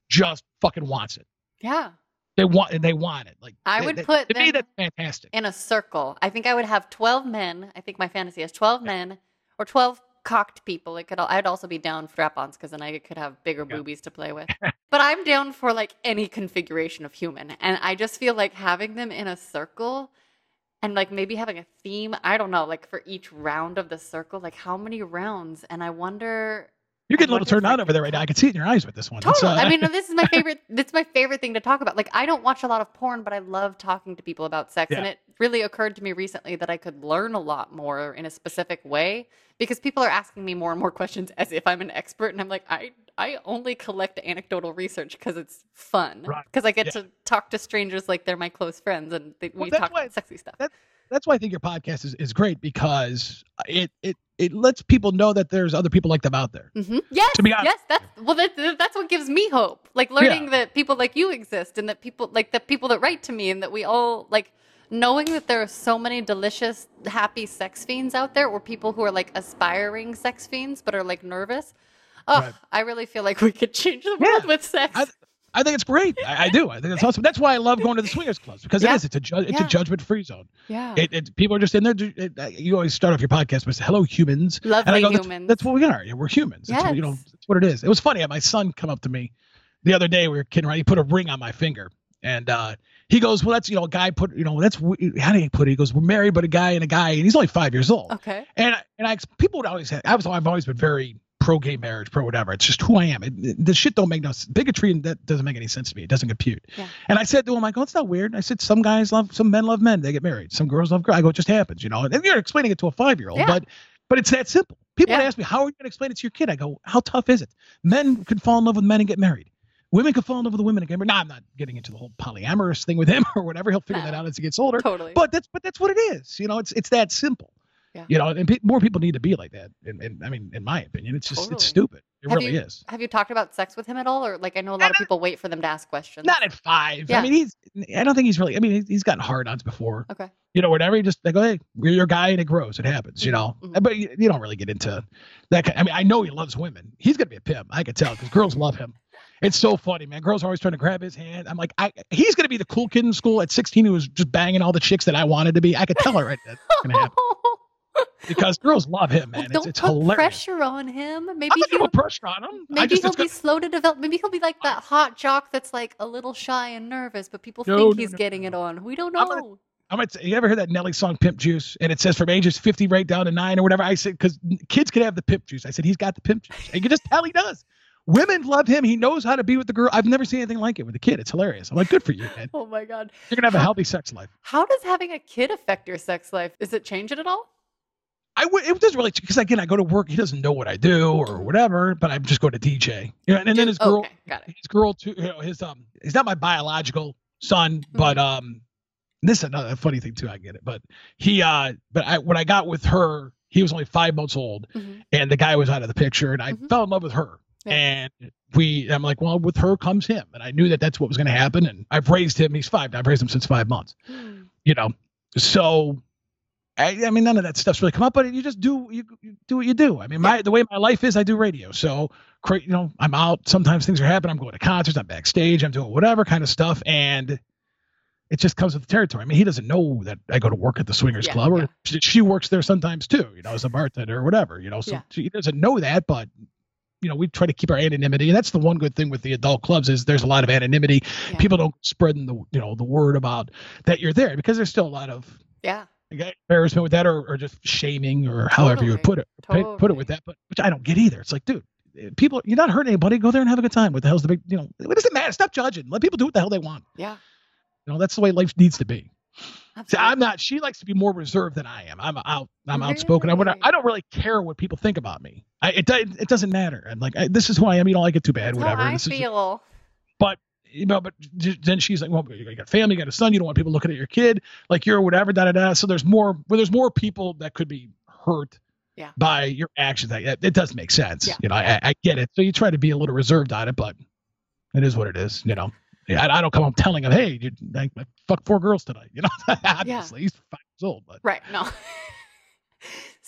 just fucking wants it. yeah, They want and they want it. Like I they- would they- put to me that's fantastic. in a circle. I think I would have 12 men. I think my fantasy is 12 men or 12 cocked people. It could I'd also be down strap-ons because then I could have bigger Yeah. boobies to play with. but I'm down for like any configuration of human. And I just feel like having them in a circle and like maybe having a theme, I don't know, like for each round of the circle, like how many rounds? And I wonder You're getting a little turned on over there right now. I can see it in your eyes with this one. Totally. uh, I mean, this is my favorite. This is my favorite thing to talk about. Like, I don't watch a lot of porn, but I love talking to people about sex. And it really occurred to me recently that I could learn a lot more in a specific way because people are asking me more and more questions as if I'm an expert, and I'm like, I I only collect anecdotal research because it's fun. Right. Because I get Yeah. to talk to strangers like they're my close friends, and they, Well, we talk why- sexy stuff. That's why I think your podcast is, is great because it it it lets people know that there's other people like them out there. hmm Yes, To be honest. yes, that's well. That, that's what gives me hope. Like learning that people like you exist, and that people like the people that write to me, and that we all like knowing that there are so many delicious, happy sex fiends out there, or people who are like aspiring sex fiends but are like nervous. Oh, Right. I really feel like we could change the Yeah. world with sex. I- I think it's great. I, I do. I think it's awesome. That's why I love going to the swingers clubs because Yeah. it is. It's a ju- it's Yeah. a judgment free zone. yeah, It, it, people are just in there. It, uh, you always start off your podcast with "Hello, humans." And I lovely go, that's, humans. that's what we are. Yeah, we're humans. That's what, you know, that's what it is. It was funny. I had my son come up to me the other day. We were kidding around. He put a ring on my finger, and uh, he goes, "Well, that's you know, a guy put you know, that's how do you put it?" He goes, "We're married, but a guy and a guy, and he's only five years old." okay. And and I people would always have, I was I've always been very pro gay marriage, pro whatever. It's just who I am. It, it- the shit don't make no bigotry and that doesn't make any sense to me. It doesn't compute. Yeah. And I said to him, I go, it's not weird. I said some guys love some men love men. They get married. Some girls love girls. I go, it just happens, you know. And you're explaining it to a five year old, Yeah. but but it's that simple. People Yeah. ask me, how are you going to explain it to your kid? I go, how tough is it? Men could fall in love with men and get married. Women could fall in love with women and get married. Nah, I'm not getting into the whole polyamorous thing with him or whatever. He'll figure No. that out as he gets older Totally. but that's but that's what it is. You know, it's it's that simple. Yeah. You know, and pe- more people need to be like that. And, and I mean, in my opinion, it's just Totally. it's stupid. It Have really you- is. Have you talked about sex with him at all, or like I know a lot of people wait for them to ask questions. Not at five. Yeah. I mean, he's. I don't think he's really. I mean, he's, gotten hard-ons before. Okay. You know, whatever. You just they go, hey, you're your guy, and it grows. It happens. You Mhm, know. mhm. But you, you don't really get into that. Kind, I mean, I know he loves women. He's gonna be a pimp. I can tell because girls love him. It's so funny, man. Girls are always trying to grab his hand. I'm like, I. He's gonna be the cool kid in school at 16 who was just banging all the chicks that I wanted to be. I could tell it right then. gonna happen because girls love him, Well, man. don't it's it's put hilarious. pressure on him. Maybe I'm not he'll, put pressure on him. Maybe just, he'll be gonna- slow to develop. Maybe he'll be like that hot jock that's like a little shy and nervous, but people No, think no, he's no, getting it on. We don't I'm gonna- know. I'm gonna you ever hear that Nelly song Pimp Juice? And it says from ages 50 right down to nine or whatever. I said, because kids can have the pimp juice. I said, he's got the pimp juice. And you can just tell he does. Women love him. He knows how to be with the girl. I've never seen anything like it with a kid. It's hilarious. I'm like, good for you, man. Oh my god. You're gonna have a healthy sex life. How does having a kid affect your sex life? Does it change it at all? I would. It doesn't really because again, I go to work. He doesn't know what I do or whatever. But I'm just going to DJ. You know, and, then his girl, Okay, got it. his girl too. You know, his um, he's not my biological son, but um, this is another funny thing too. I get it, but he uh, but I when I got with her, he was only five months old, Mhm. and the guy was out of the picture, and I Mhm. fell in love with her. Yeah. And we, I'm like, well, with her comes him, and I knew that that's what was going to happen. And I've raised him. He's five. I've raised him since five months. Hmm. You know, so I, I mean, none of that stuff's really come up, but you just do you, you do what you do. I mean, my the way my life is, I do radio. So, cra- you know, I'm out. Sometimes things are happening. I'm going to concerts. I'm backstage. I'm doing whatever kind of stuff, and it just comes with the territory. I mean, he doesn't know that I go to work at the Swingers Yeah, Club, or yeah. she, she works there sometimes too. You know, as a bartender or whatever. You know, so Yeah. she doesn't know that, but. You know, we try to keep our anonymity, and that's the one good thing with the adult clubs is there's a lot of anonymity. People don't spread the you know the word about that you're there because there's still a lot of Yeah. Embarrassment with that or, or just shaming or however you would put it put- put it with that but which i don't get either. It's like dude eh, people you're not hurting anybody. Go there and have a good time. What the hell's the big you know what does it matter. Stop judging. Let people do what the hell they want. Yeah. you know that's the way life needs to be. See, i'm not she likes to be more reserved than i am. I'm out i'm outspoken. I, would, I don't really care what people think about me. I, it, it doesn't matter. I'm like I, this is who i am. You don't like it? Too bad. That's whatever. I This is- feel. You know, but then she's like, well, you got a family, you got a son, you don't want people looking at your kid like you're whatever, da da da. So there's more, well, there's more people that could be hurt Yeah. by your actions. That it does make sense. Yeah. You know, I, I get it. So you try to be a little reserved on it, but it is what it is. You know, I, I don't come home telling him, hey, you I, I fucked four girls tonight. You know, obviously he's five years old, but Right. No.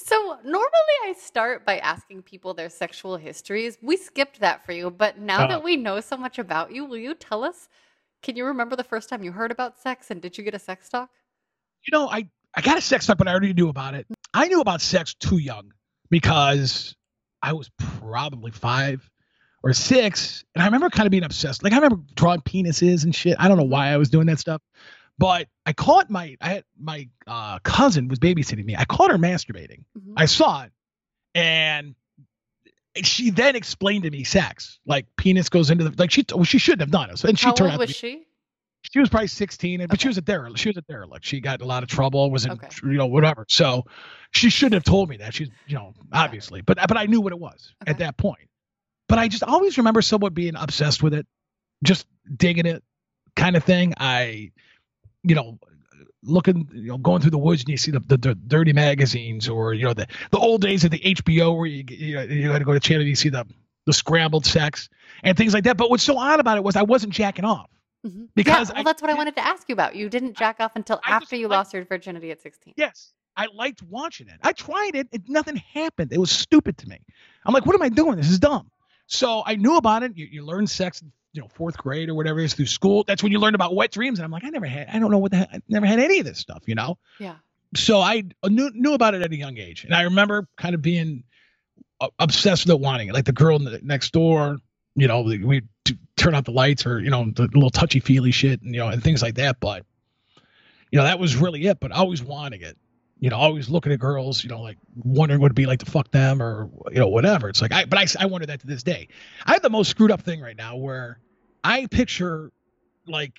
so normally I start by asking people their sexual histories. We skipped that for you, but now Oh. that we know so much about you, will you tell us? Can you remember the first time you heard about sex and did you get a sex talk? you know, I, I got a sex talk, but I already knew about it. I knew about sex too young because I was probably five or six. And I remember kind of being obsessed. Like I remember drawing penises and shit. I don't know mm-hmm. why I was doing that stuff. But I caught my I had my uh, cousin was babysitting me. I caught her masturbating. Mhm. I saw it. And she then explained to me sex. Like penis goes into the like she well, she shouldn't have done it. So and she How turned old out to was be- she? she was probably 16 but she was a derelict she was a derelict she got in a lot of trouble was in Okay. you know whatever so she shouldn't have told me that she's you know obviously but but i knew what it was Okay. at that point but i just always remember someone being obsessed with it just digging it kind of thing i you know looking you know going through the woods and you see the, the, the dirty magazines or you know the the old days of the hbo where you you, know, you had to go to channel and you see the the scrambled sex and things like that but what's so odd about it was i wasn't jacking off Mhm. Because yeah, well, I- that's what I wanted to ask you about. You didn't jack off until I after you lost your virginity at 16. Yes, I liked watching it. I tried it. it. Nothing happened. It was stupid to me. I'm like, what am I doing? This is dumb. So I knew about it. You, you learn sex, you know, fourth grade or whatever it is through school. That's when you learn about wet dreams. And I'm like, I never had. I don't know what the. Heck, I never had any of this stuff. You know. Yeah. So I knew knew about it at a young age, and I remember kind of being uh, obsessed with it, wanting it. Like the girl in the, next door. You know, we we turn out the lights or you know the little touchy feely shit and you know and things like that. But you know that was really it. But always wanting it you know, always looking at girls, you know, like wondering what it'd be like to fuck them or, you know, whatever. It's like, I, but I, I wonder that to this day. I have the most screwed up thing right now where I picture like,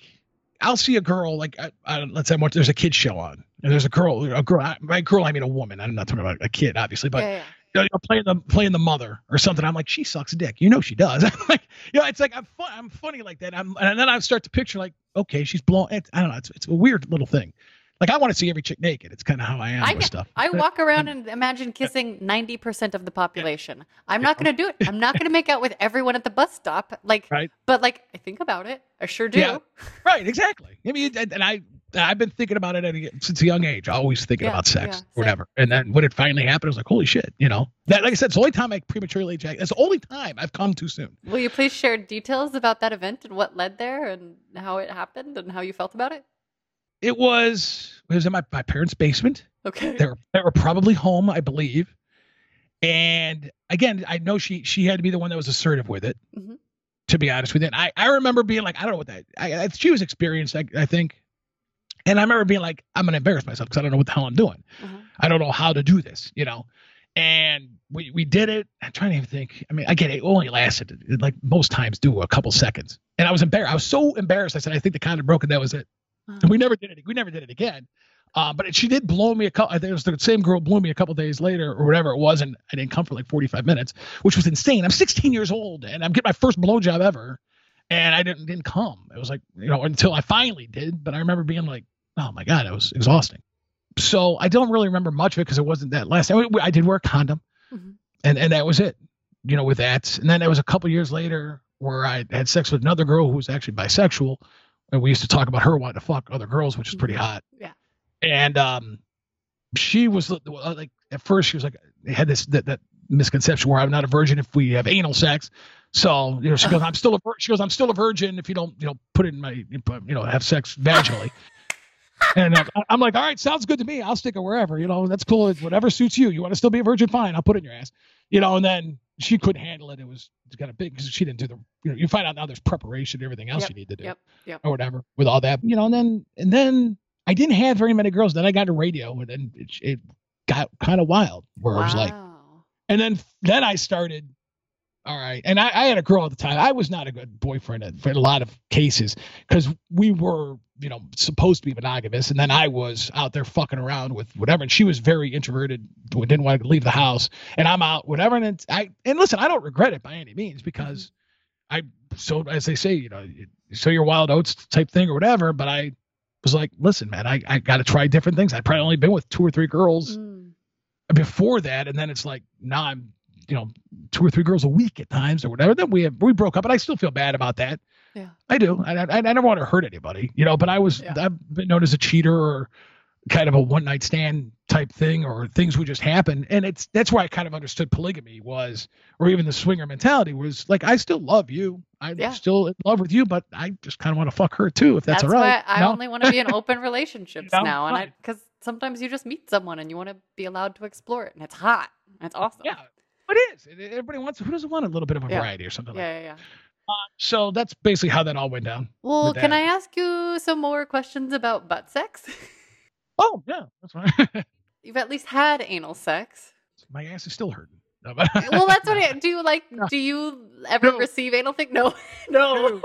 I'll see a girl, like, I, I, let's say there's a kid show on and there's a girl, a girl, I- by girl, I mean a woman. I'm not talking about a kid, obviously, but yeah, yeah. you know, playing the playing the mother or something. I'm like, she sucks dick. You know she does. I'm like, you know, it's like I'm fun, I'm funny like that. I'm and then I start to picture like, okay, she's blowing. I don't know. It's it's a weird little thing Like I want to see every chick naked. It's kind of how I am I with stuff. I walk around and imagine kissing 90% of the population. I'm not going to do it. I'm not going to make out with everyone at the bus stop. Like, Right. but like, I think about it. I sure do. Yeah. Right, exactly. I mean, and, and I I've been thinking about it a, since a young age. Always thinking Yeah, about sex yeah, or whatever. And then when it finally happened, I was like, holy shit, you know. That like I said, it's the only time I prematurely ejaculated. That's the only time I've come too soon. Will you please share details about that event and what led there and how it happened and how you felt about it? It was it was in my, my parents' basement. Okay. They were they were probably home, I believe. And again, I know she she had to be the one that was assertive with it. Mhm. To be honest with you, and I I remember being like, I don't know what that. I, I she was experienced, I, I think. And I remember being like, I'm gonna embarrass myself because I don't know what the hell I'm doing. Uh-huh. I don't know how to do this, you know. And we we did it. I'm trying to even think. I mean, again, it only lasted like most times do a couple seconds. And I was embarrassed. I was so embarrassed. I said, I think the condom broke, and that was it. And we never did it. We never did it again. Uh, but she did blow me a couple. I think it was the same girl blew me a couple days later or whatever it was, and I didn't come for like 45 minutes, which was insane. I'm 16 years old and I'm getting my first blowjob ever, and I didn't didn't come. It was like you know until I finally did. But I remember being like, oh my god, it was exhausting. So I don't really remember much of it because it wasn't that last. I, I did wear a condom, Mhm. and and that was it. You know, with that, and then it was a couple years later where I had sex with another girl who was actually bisexual, and we used to talk about her wanting to fuck other girls, which is pretty Mhm. hot. Yeah. And um, she was uh, like, at first she was like, they had this that, that misconception where I'm not a virgin if we have anal sex. So you know, she goes, I'm still a vir-, she goes, I'm still a virgin if you don't you know put it in my you know have sex vaginally. And uh, I'm like, all right, sounds good to me. I'll stick it wherever, you know, that's cool. Whatever suits you. You want to still be a virgin? Fine. I'll put it in your ass, you know, and then she couldn't handle it. It was kind of big because she didn't do the, you know, you find out now there's preparation, everything else Yep, you need to do Yep. Yep. or whatever with all that, you know, and then, and then I didn't have very many girls. Then I got to radio and then it, it got kind of wild where I was like, and then, then I started, all right. And I, I had a girl at the time. I was not a good boyfriend in- for a lot of cases because we were, you know, supposed to be monogamous. And then I was out there fucking around with whatever. And she was very introverted, didn't want to leave the house. And I'm out, whatever. And I, and listen, I don't regret it by any means because I, so as they say, you know, so your wild oats type thing or whatever. But I was like, listen, man, I, I got to try different things. I'd probably only been with two or three girls Mm. before that, and then it's like now I'm, you know, two or three girls a week at times or whatever. Then we have, we broke up, and I still feel bad about that. Yeah. I do. I, I, I never want to hurt anybody, you know. But I was Yeah. I've been known as a cheater or kind of a one night stand type thing, or things would just happen, and it's that's where I kind of understood polygamy was, or even the swinger mentality was like I still love you, I'm Yeah. still in love with you, but I just kind of want to fuck her too, if that's, That's, all right. why I No? only want to be in open relationships now, and I because sometimes you just meet someone and you want to be allowed to explore it, and it's hot. And it's awesome. Yeah, it is. Everybody wants. Who doesn't want a little bit of a Yeah. variety or something like? that? Yeah, yeah, yeah. So that's basically how that all went down. Well, can. I ask you some more questions about butt sex? Oh yeah, that's fine. You've at least had anal sex. My ass is still hurting. No, but- uh, Well, that's what I do. You like? No. Do you ever No. receive anal thing? No, no.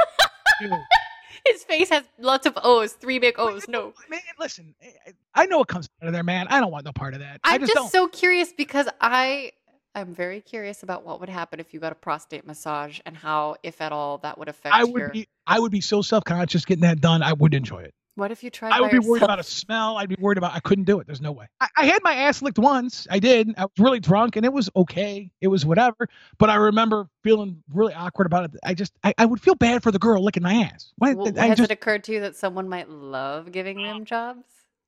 His face has lots of O's, three big O's. No. Man, listen, I- I know what comes out of there, man. I don't want no part of that. I I'm just, just, don't. so curious because I I'm very curious about what would happen if you got a prostate massage and how, if at all, that would affect I your. would be, I would be so self conscious getting that done. I would enjoy it. what if you tried? I would by be worried about a smell. I'd be worried about. I couldn't do it. There's no way. I, I had my ass licked once. I did. I was really drunk, and it was okay. It was whatever. But I remember feeling really awkward about it. I just, I, I would feel bad for the girl licking my ass. Why? Well, I has just, it occurred to you that someone might love giving them jobs?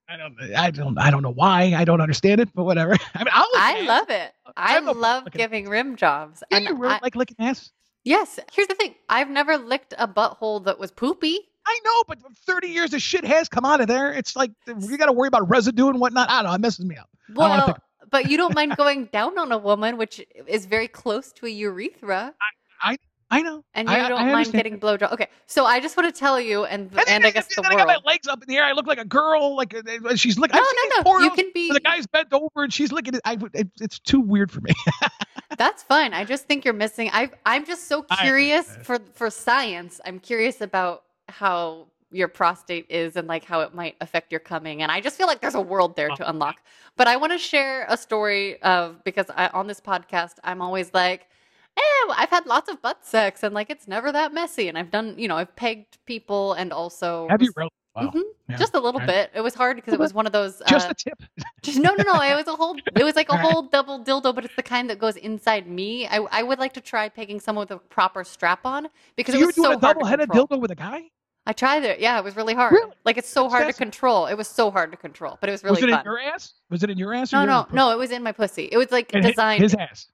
I don't, I don't, I don't know why. I don't understand it, but whatever. I mean, I love it. I no love giving rim jobs. Yeah, and you really I- like licking ass. yes, here's the thing. I've never licked a butthole that was poopy. I know, but 30 years of shit has come out of there. It's like you got to worry about residue and whatnot. I don't know. It messes me up. Well, think- but you don't mind going down on a woman, which is very close to a urethra, I know. and you I- I don't mind understand. getting blowjob. Okay, so I just want to tell you, and And, then, and I guess the then I got my legs up in the air. I look like a girl. Like uh, she's looking. No, I've no, no. You can be. the guy's bent over and she's looking. it. I, it it's too weird for me. That's fine. I just think you're missing. I I'm just so curious for for science. I'm curious about how your prostate is and like how it might affect your coming. And I just feel like there's a world there to unlock. But I want to share a story of because I, on this podcast I'm always like, eh, I've had lots of butt sex and like it's never that messy. And I've done, you know, I've pegged people and also Have you really? Wow. Mhm. Yeah. Just a little Right. bit. It was hard because it was one of those. Just uh, a tip. Just no, no, no. It was a whole. It was like a whole double dildo, but it's the kind that goes inside me. I, I would like to try pegging someone with a proper strap on because So it you were was so a double-headed dildo with a guy? I tried it. Yeah, it was really hard. Really? Like it's so That's hard to control. It was so hard to control, but it was really was it fun. in your ass? Was it in your ass? or no, your no, no. It was in my pussy. It was like And designed. His ass.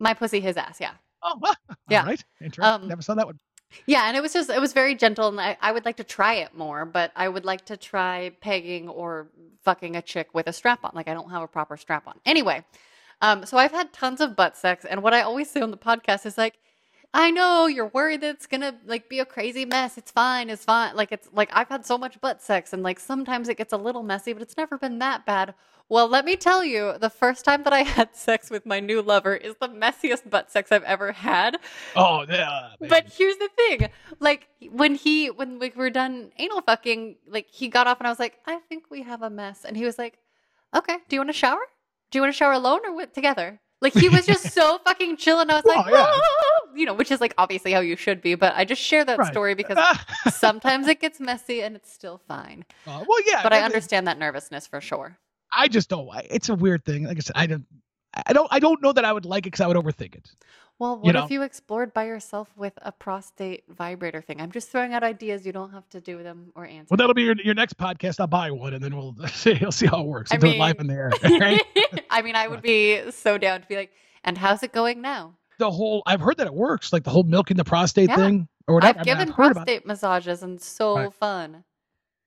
my pussy, his ass. Yeah. Oh, well, Yeah. Right. Interesting. Um, Never saw that one. Yeah, and it was just it was very gentle, and I, I would like to try it more, but I would like to try pegging or fucking a chick with a strap on. Like I don't have a proper strap on. Anyway, um, so I've had tons of butt sex, and what I always say on the podcast is like, I know you're worried that it's gonna like be a crazy mess. It's fine. It's fine. Like it's like I've had so much butt sex, and like sometimes it gets a little messy, but it's never been that bad. Well, let me tell you, the first time that I had sex with my new lover is the messiest butt sex I've ever had. Oh, yeah. But here's the thing: like when he when we were done anal fucking, like he got off and I was like, I think we have a mess, and he was like, Okay, do you want to shower? Do you want to shower alone or with, together? Like he was just so fucking chill, and I was like, Oh, yeah. You know, which is like obviously how you should be, but I just share that Right. story because sometimes it gets messy and it's still fine. uh, well, yeah. But I understand that nervousness for sure. I just don't. I- It's a weird thing. Like I said, I don't. I don't. I don't know that I would like it because I would overthink it. Well, what know. if you explored by yourself with a prostate vibrator thing? I'm just throwing out ideas. You don't have to do them or answer. Well, that'll be your, your next podcast. I'll buy one, and then we'll see. You'll see how it works. I I'll do it mean- live in the air. Right? I mean, I would be so down to be like, and how's it going now? The whole. I've heard that it works. Like the whole milking the prostate Yeah. thing, or whatever. I've I mean, given heard about it. prostate massages and so Right. fun.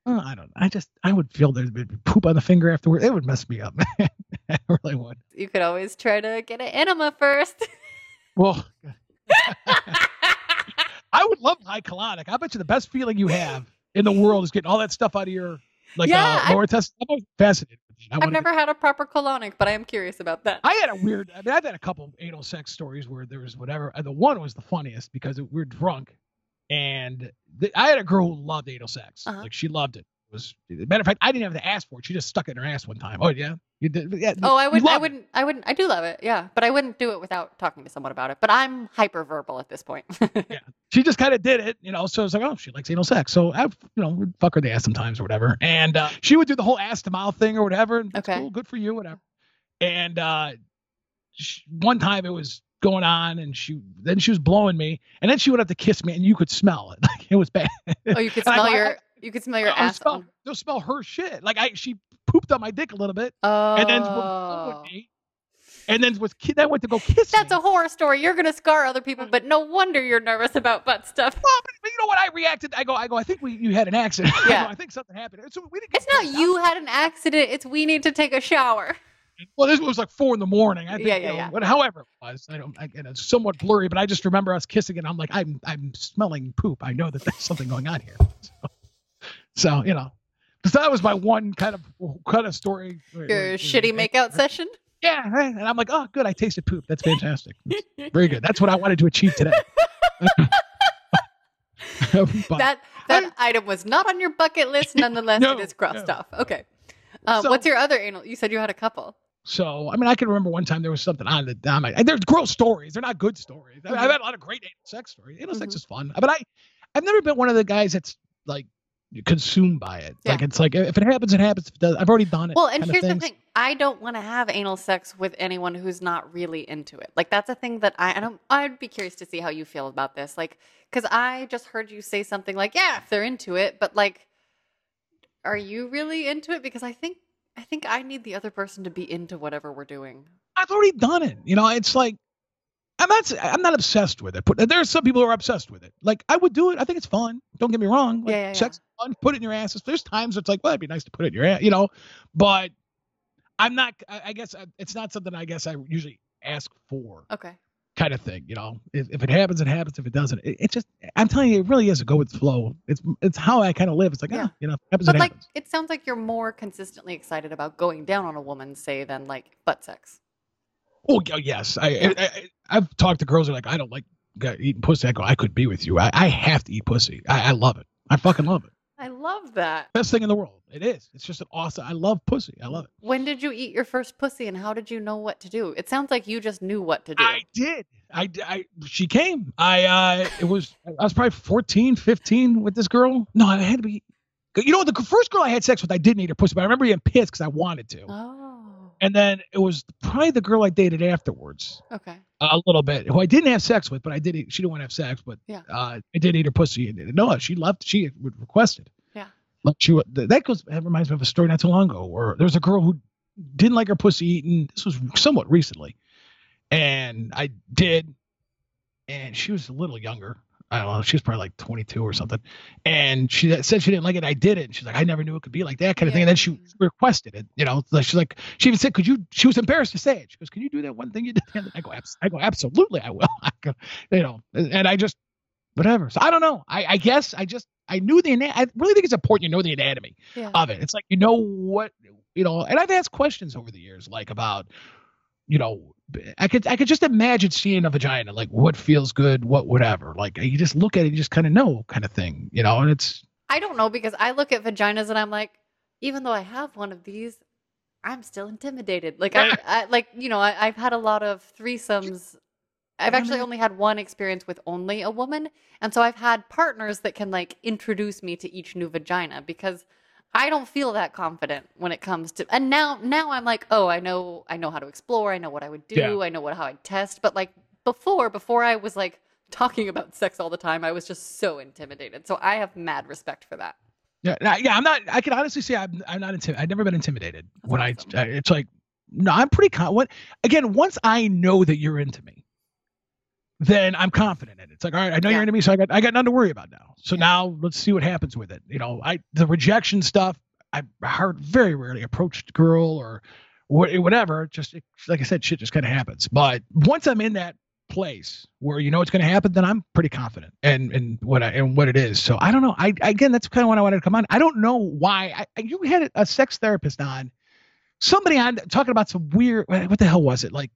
Uh, I don't. I just. I would feel there'd be poop on the finger afterward. It would mess me up. I really would. You could always try to get an enema first. Well, I would love high colonic. I bet you the best feeling you have in the world is getting all that stuff out of your like Yeah, uh. I'm always fascinated with that. I I've never had a proper colonic, but I am curious about that. I had a weird. I mean, I've had a couple anal sex stories where there was whatever. and The one was the funniest because we were drunk, and the, I had a girl who loved anal sex. Uh-huh. Like she loved it. It was matter of fact, I didn't have to ask for it. She just stuck it in her ass one time. Oh yeah, you did. Yeah. Oh, I would. I wouldn't. I wouldn't. I do love it. Yeah, but I wouldn't do it without talking to someone about it. But I'm hyperverbal at this point. Yeah. She just kind of did it, you know. So it's like, oh, she likes anal sex. So I, you know, would fuck her the ass sometimes or whatever. And uh, she would do the whole ass to mouth thing or whatever. And that's Okay. cool, good for you, whatever. And uh, sh one time it was going on, and she then she was blowing me, and then she would have to kiss me, and you could smell it. Like it was bad. oh, you could I smell I- your. You could smell your I, I ass. smell, you'll smell her shit. Like I, she pooped on my dick a little bit, Oh, and then was blowing oh. me, and then was then went to go kiss that's me. a horror story. You're gonna scar other people, mm. but no wonder you're nervous about butt stuff. Well, but, but you know what? I reacted. I go, I go. I think we you had an accident. I, Yeah. go, I think something happened. So we didn't. It's not checked out. you had an accident. It's we need to take a shower. Well, this was like four in the morning. I think, Yeah, you yeah, know, yeah. But however it was, I don't. I, and it's somewhat blurry, but I just remember us kissing, and I'm like, I'm I'm smelling poop. I know that there's something going on here. So, so you know, so that was my one kind of kind of story. Your shitty where- makeout session. Yeah, right. and I'm like, oh, good. I tasted poop. That's fantastic. That's very good. That's what I wanted to achieve today. That that item was not on your bucket list. Nonetheless, No, it is crossed no. off. Okay. Uh, So- what's your other anal? You said you had a couple. So I mean, I can remember one time there was something on the on my. There's gross stories. They're not good stories. I mean, I've Mhm. had a lot of great anal sex stories. Anal sex Mhm. is fun, but I, I've never been one of the guys that's like consumed by it. Like it's like if it happens, it happens. It does, I've already done it. Well, and here's the thing: I don't want to have anal sex with anyone who's not really into it. Like that's a thing that I, I don't. I'd be curious to see how you feel about this. Like, because I just heard you say something like, "Yeah, if they're into it," but like, are you really into it? Because I think I think I need the other person to be into whatever we're doing. I've already done it. You know, it's like I'm not. I'm not obsessed with it. But there are some people who are obsessed with it. Like I would do it. I think it's fun. Don't get me wrong. Like, Yeah, yeah, yeah. Sex is fun. Put it in your ass. There's times it's like, well, it'd be nice to put it in your ass. You know, but I'm not. I, I guess I, it's not something I guess I usually ask for. Okay. kind of thing, you know. If, if it happens, it happens. If it doesn't, it, it just. I'm telling you, it really is a go with the flow. It's it's how I kind of live. It's like, Yeah. yeah, you know, it happens, But it like, happens. it sounds like you're more consistently excited about going down on a woman, say, than like butt sex. Oh yeah, yes. I, I, I I've talked to girls who are like, I don't like eating pussy. I go, I could be with you. I, I have to eat pussy. I, I love it. I fucking love it. I love that. Best thing in the world. It is. It's just an awesome. I love pussy. I love it. When did you eat your first pussy and how did you know what to do? It sounds like you just knew what to do. I did. I, I she came. I uh it was I was probably 14, 15 with this girl. No, I had to be You know, the first girl I had sex with, I didn't eat her pussy, but I remember being pissed because I wanted to. Oh. And then it was probably the girl I dated afterwards, Okay. a little bit, who I didn't have sex with, but I did. Eat, she didn't want to have sex, but Yeah. uh, I did eat her pussy. And no, she loved. She would request it. Yeah. Like she. That goes. That reminds me of a story not too long ago, where there was a girl who didn't like her pussy eaten. This was somewhat recently, and I did, and she was a little younger. I don't know. She was probably like 22 or something. And she said she didn't like it. I did it. And she's like, I never knew it could be like that kind of thing. And then she requested it. You know, like she's like, she even said, could you? She was embarrassed to say it. She goes, can you do that one thing you did? And I go, "Abs- I go, absolutely, I will. I go, you know, and I just, whatever. So I don't know. I, I guess I just, I knew the, I really think it's important you know the anatomy Yeah. of it. It's like you know what you know, and I've asked questions over the years, like about, you know, I could I could just imagine seeing a vagina, like what feels good, what whatever. Like you just look at it, you just kind of know, kind of thing, you know. And it's I don't know because I look at vaginas and I'm like, even though I have one of these, I'm still intimidated. Like I, I like you know I, I've had a lot of threesomes. I've actually mm-hmm. only had one experience with only a woman, and so I've had partners that can like introduce me to each new vagina because I don't feel that confident when it comes to. And now now I'm like, oh, I know I know how to explore. I know what I would do. Yeah. I know what how I'd test. But like before, before I was like talking about sex all the time, I was just so intimidated. So I have mad respect for that. yeah, yeah. I'm not. I can honestly say I'm I'm not intimidated. I've never been intimidated That's when awesome. I. It's like no, I'm pretty con. What again? Once I know that you're into me, then I'm confident in it. It's like all right, I know Yeah. you're into me, so I got I got nothing to worry about now. So Yeah. now let's see what happens with it. You know, I the rejection stuff. I heard very rarely approached girl or whatever. Just like I said, shit just kind of happens. But once I'm in that place where you know it's going to happen, then I'm pretty confident and and what I and what it is. So I don't know. I again, that's kind of what I wanted to come on. I don't know why. I, I- you had a sex therapist on, somebody on talking about some weird. What the hell was it? Like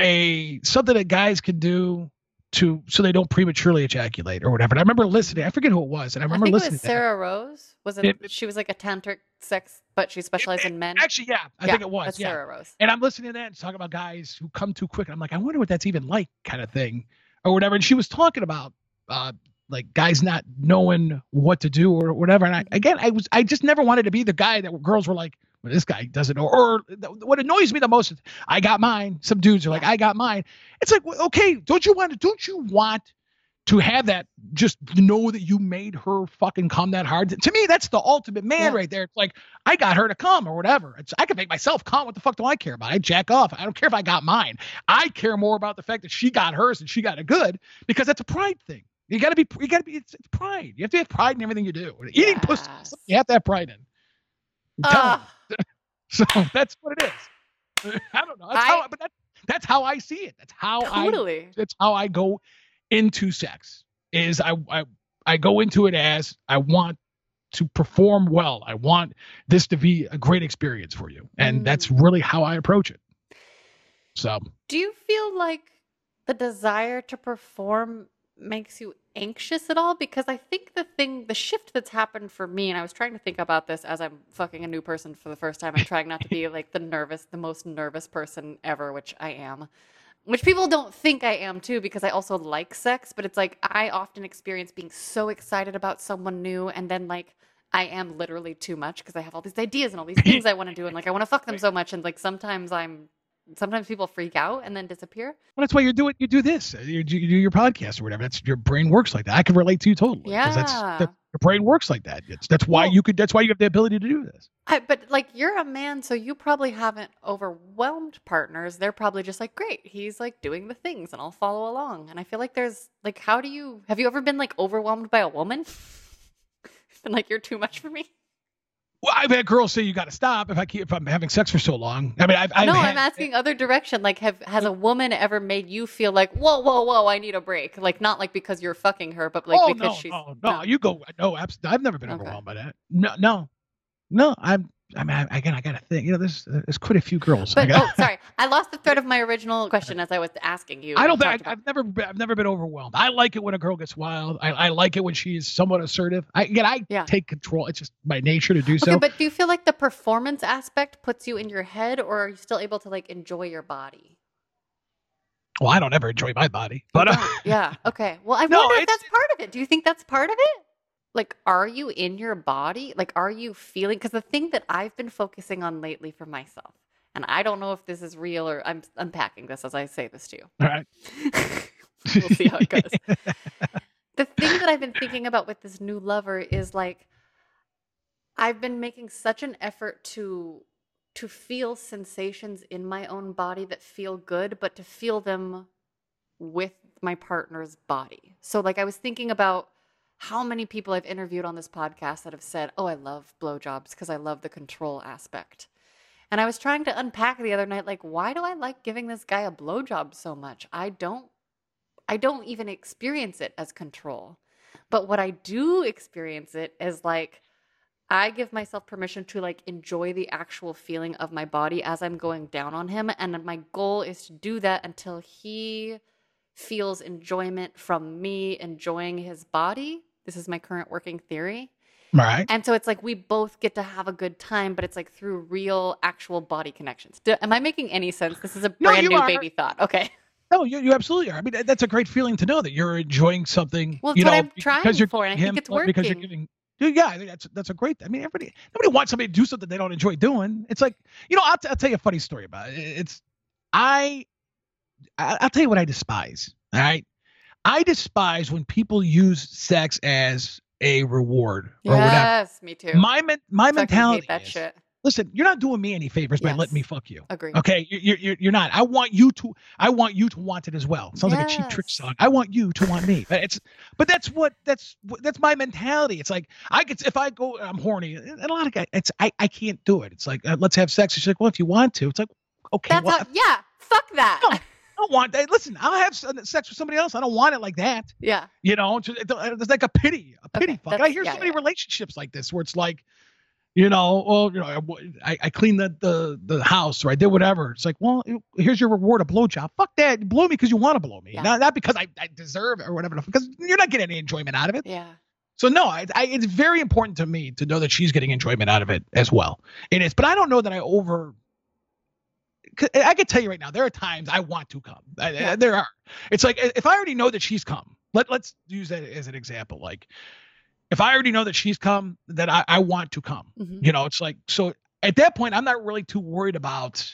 a something that guys can do to so they don't prematurely ejaculate or whatever. And I remember listening. I forget who it was, and I I, remember it listening. was to that. Sarah Rose. Was it, It- it- She was like a tantric sex, but she specialized in men. Actually, yeah, I Yeah, think it was. Yeah. Sarah Rose. And I'm listening to that and talking about guys who come too quick. And I'm like, I wonder what that's even like, kind of thing, or whatever. And she was talking about uh, like guys not knowing what to do or whatever. And I, Mm-hmm. again, I was, I just never wanted to be the guy that girls were like, well, this guy doesn't know. Or th- what annoys me the most is, I got mine. Some dudes are like, I got mine. It's like, well, okay, don't you want to? Don't you want? To have that, just know that you made her fucking come that hard. To me, that's the ultimate man Yeah. right there. It's like I got her to come or whatever. It's, I can make myself come. What the fuck do I care about? I jack off. I don't care if I got mine. I care more about the fact that she got hers and she got it good because that's a pride thing. You gotta be. You gotta be. It's, it's pride. You have to have pride in everything you do. Eating pussy, you have to have pride in. Ah. So that's what it is. I don't know. That's I- how. But that, that's how I see it. That's how I totally. that's how I go into sex. Is I, I I go into it as I want to perform well. I want this to be a great experience for you, and Mm. that's really how I approach it. So Do you feel like the desire to perform makes you anxious at all? Because I think the thing, the shift that's happened for me, and I was trying to think about this as I'm fucking a new person for the first time and trying not to be like the nervous, the most nervous person ever, which I am. Which people don't think I am too, because I also like sex, but it's like I often experience being so excited about someone new and then like I am literally too much because I have all these ideas and all these things I want to do and like I want to fuck them so much and like sometimes I'm sometimes people freak out and then disappear. well, that's why you do it. You do this. Uh, you, you do your podcast or whatever. That's your brain works like that. I can relate to you totally. 'cause That's, Yeah. that, your brain works like that. It's, that's why Well- you could. That's why you have the ability to do this. I, but like you're a man, so you probably haven't overwhelmed partners. They're probably just like, great, he's like doing the things, and I'll follow along. And I feel like there's like, how do you have you ever been like overwhelmed by a woman? and like you're too much for me. Well, I've had girls say you got to stop if I keep if I'm having sex for so long. I mean, I've, I've no, had, I'm asking other direction. Like, have has a woman ever made you feel like, whoa, whoa, whoa, I need a break? Like, not like because you're fucking her, but like oh because no, she's no, no, you go. No, abs- I've never been Okay. overwhelmed by that. No, no, no. I'm. I mean, I, again, I got to think. You know, there's there's quite a few girls. But got- oh, sorry, I lost the thread of my original question as I was asking you. I don't I, I've never been, I've never been overwhelmed. I like it when a girl gets wild. I, I like it when she's somewhat assertive. I again, I Yeah. take control. It's just my nature to do Okay, so. but do you feel like the performance aspect puts you in your head, or are you still able to like enjoy your body? well, I don't ever enjoy my body, but uh, yeah. Okay. Well, I No, wonder if that's part of it. Do you think that's part of it? Like are you in your body? Like are you feeling cuz the thing that I've been focusing on lately for myself and I don't know if this is real or I'm unpacking this as I say this to you. All right. we'll see how it goes. the thing that I've been thinking about with this new lover is like I've been making such an effort to to feel sensations in my own body that feel good, but to feel them with my partner's body. So like I was thinking about how many people I've interviewed on this podcast that have said, "Oh, I love blowjobs because I love the control aspect." And I was trying to unpack the other night like, why do I like giving this guy a blowjob so much? I don't I don't even experience it as control. But what I do experience it is like I give myself permission to like enjoy the actual feeling of my body as I'm going down on him and my goal is to do that until he feels enjoyment from me enjoying his body. This is my current working theory. Right. And so it's like we both get to have a good time, but it's like through real, actual body connections. Do, am I making any sense? This is a brand you new are. baby thought. Okay. No, you, you absolutely are. I mean, that's a great feeling to know that you're enjoying something. Well, you know, I'm trying because you're for, and I him, think it's or because you're giving. Yeah, that's that's a great. I mean, everybody nobody wants somebody to do something they don't enjoy doing. It's like you know, I'll, t- I'll tell you a funny story about it. It's I, I I'll tell you what I despise. All right, I despise when people use sex as a reward or whatever. Yes, me too. My men, my Fucking mentality hate that is, shit. listen, you're not doing me any favors by letting me fuck you. Agree. Okay, you're, you're you're not. I want you to. I want you to want it as well. Sounds like a Cheap Trick song. I want you to want me. But It's, but that's what that's that's my mentality. It's like I could if I go, I'm horny, and a lot of guys, it's I I can't do it. It's like uh, let's have sex. She's like, well, if you want to, it's like okay, That's well, how, yeah, fuck that. No. I don't want that. Listen, I'll have uh, sex with somebody else. I don't want it like that. yeah. You know, it's, it's uh, like a pity, a pity Okay, fuck. I hear yeah, so many yeah. relationships like this where it's like, you know, well, you know, I, I cleaned the, the the house or I did whatever. It's like, well, here's your reward, a blowjob. Fuck that. You blow me because you want to blow me, Yeah. not, not because I, I deserve it or whatever. Because you're not getting any enjoyment out of it. Yeah. So no, I, I, it's very important to me to know that she's getting enjoyment out of it as well. It is, but I don't know that I over. 'Cause eh, I can tell you right now, there are times I want to come. I- eh, Yeah. There are. It's like eh, if I already know that she's come. Let Let's use that as an example. Like, if I already know that she's come, then I, I want to come. Mhm. You know, it's like so. At that point, I'm not really too worried about.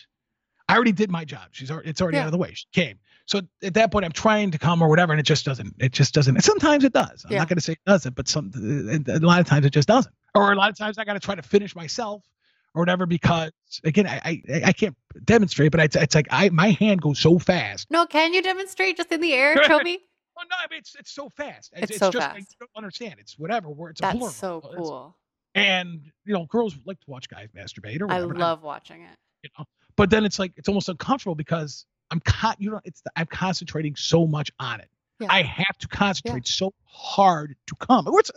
I already did my job. She's already, it's already Yeah. out of the way. She came. So at that point, I'm trying to come or whatever, and it just doesn't. It just doesn't. Sometimes it does. I'm Yeah. not going to say it doesn't, but some a lot of times it just doesn't. Or a lot of times I got to try to finish myself or whatever because again, I I, I can't demonstrate, but it's, it's like I my hand goes so fast. No, can you demonstrate just in the air? Me. Oh no, I mean it's it's so fast. It's, It's so just I don't understand. It's whatever. Where it's a That's plural. so It's- cool. And you know, girls like to watch guys masturbate or I whatever. and love watching it. you know. But then it's like it's almost uncomfortable because I'm con- you know it's I'm concentrating so much on it. Yeah. I have to concentrate so hard to come. It's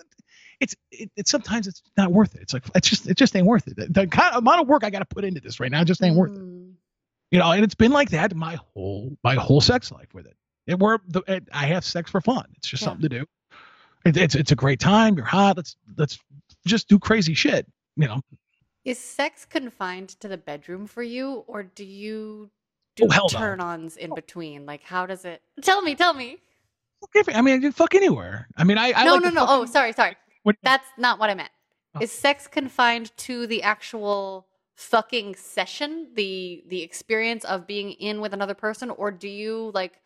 it's it, it's sometimes it's not worth it. It's like it's just it just ain't worth it. The, the kind amount of work I got to put into this right now just ain't worth it. Mm. You know, and it's been like that my whole my whole sex life with it. It were the it, I have sex for fun. It's just Yeah. something to do. It, it's it's a great time. You're hot. Let's let's just do crazy shit. You know. Is sex confined to the bedroom for you, or do you do Oh, turn-ons in between? Like, how does it? Tell me, tell me. Fuck every- I mean, fuck anywhere. I mean, I, I no, like no, no. Oh, sorry, sorry. When- That's not what I meant. Oh. Is sex confined to the actual fucking session, the the experience of being in with another person, or do you like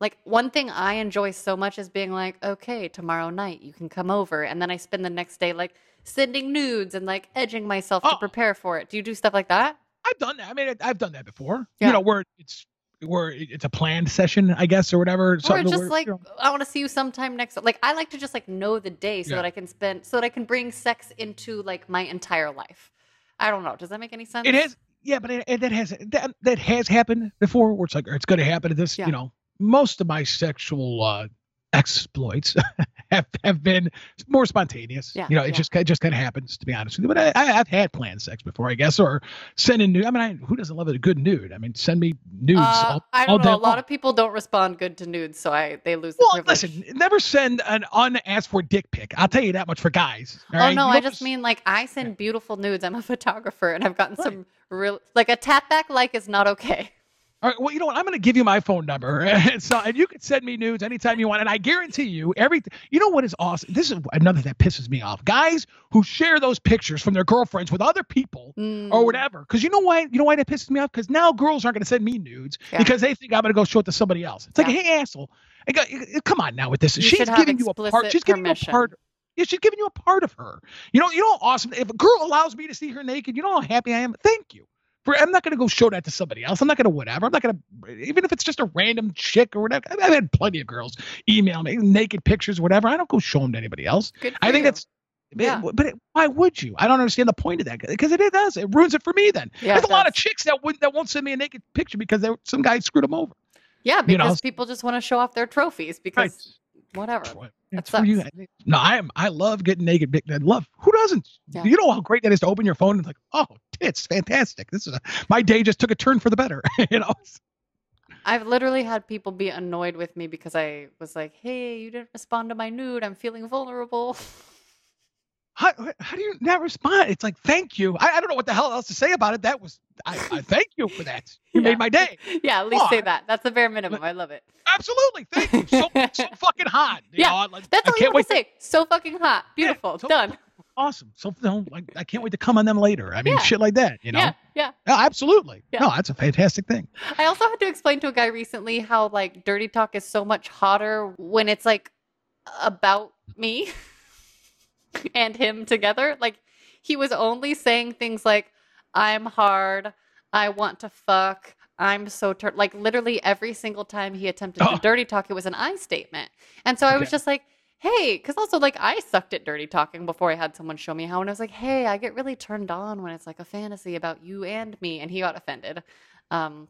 like one thing I enjoy so much is being like, okay, tomorrow night you can come over, and then I spend the next day like sending nudes and like edging myself to Oh. prepare for it. Do you do stuff like that? I've done that. I mean, I've done that before. Yeah. You know, where it's where it's a planned session, I guess, or whatever. or something just where, like you know, I want to see you sometime next. Like I like to just like know the day so Yeah. that I can spend so that I can bring sex into like my entire life. I don't know. Does that make any sense? it is. Yeah, but it, it, that has that, that has happened before. Where it's like it's going to happen this. Yeah. You know, most of my sexual uh, exploits have have been more spontaneous. Yeah, You know, it yeah. just it just kind of happens to be honest with you. But I, I, I've had planned sex before, I guess, or send sending nude. I mean, I, who doesn't love a good nude? I mean, send me nudes. Uh, all, I don't know. A lot long. of people don't respond good to nudes, so I they lose the Well, privilege. listen, never send an unasked for dick pic. I'll tell you that much for guys. Oh right? no, I don't just mean like I send beautiful nudes. I'm a photographer, and I've gotten some real like a tap back like is not okay. All right. Well, you know what? I'm going to give you my phone number, and so and you can send me nudes anytime you want, and I guarantee you everything. You know what is awesome? This is another that pisses me off. Guys who share those pictures from their girlfriends with other people Mm. or whatever. Because you know why? You know why that pisses me off? Because now girls aren't going to send me nudes Yeah. because they think I'm going to go show it to somebody else. It's like, Yeah. hey, asshole, come on now with this. You she's giving you a part. She's giving permission. you a part. Yeah, she's giving you a part of her. You know, you know, how awesome. If a girl allows me to see her naked, you know how happy I am. Thank you. For I'm not gonna go show that to somebody else. I'm not gonna whatever. I'm not gonna even if it's just a random chick or whatever. I've had plenty of girls email me naked pictures, or whatever. I don't go show them to anybody else. I think you. that's. Yeah. But it, why would you? I don't understand the point of that because it, it does. It ruins it for me. Then Yeah, there's a lot of chicks that would that won't send me a naked picture because they, some guy screwed them over. Yeah, because you know, people just want to show off their trophies because whatever. What? That for you. No, I am. I love getting naked. big- I love. Who doesn't? Yeah. You know how great that is to open your phone and like, oh, tits, fantastic. This is a, my day just took a turn for the better. you know. I've literally had people be annoyed with me because I was like, "Hey, you didn't respond to my nude. I'm feeling vulnerable." How, how do you not respond? It's like, thank you. I, I don't know what the hell else to say about it. That was, I, I thank you for that. You Yeah. made my day. yeah, at least say that. That's the bare minimum. I love it. Absolutely. Thank you. So, so fucking hot. You Yeah, know, like, That's all you can't want wait to say. So fucking hot. Beautiful. so- Done. awesome. So, you like, I can't wait to come on them later. I mean, Yeah. shit like that, you know? Yeah, yeah. Yeah, absolutely. Yeah. No, that's a fantastic thing. I also had to explain to a guy recently how like dirty talk is so much hotter when it's like about me and him together. Like he was only saying things like I'm hard, I want to fuck, I'm so tur-. like literally every single time he attempted Oh. to dirty talk it was an I statement. And so I was just like Hey, because also like I sucked at dirty talking before I had someone show me how, and I was like, "Hey, I get really turned on when it's like a fantasy about you and me," and he got offended. Um,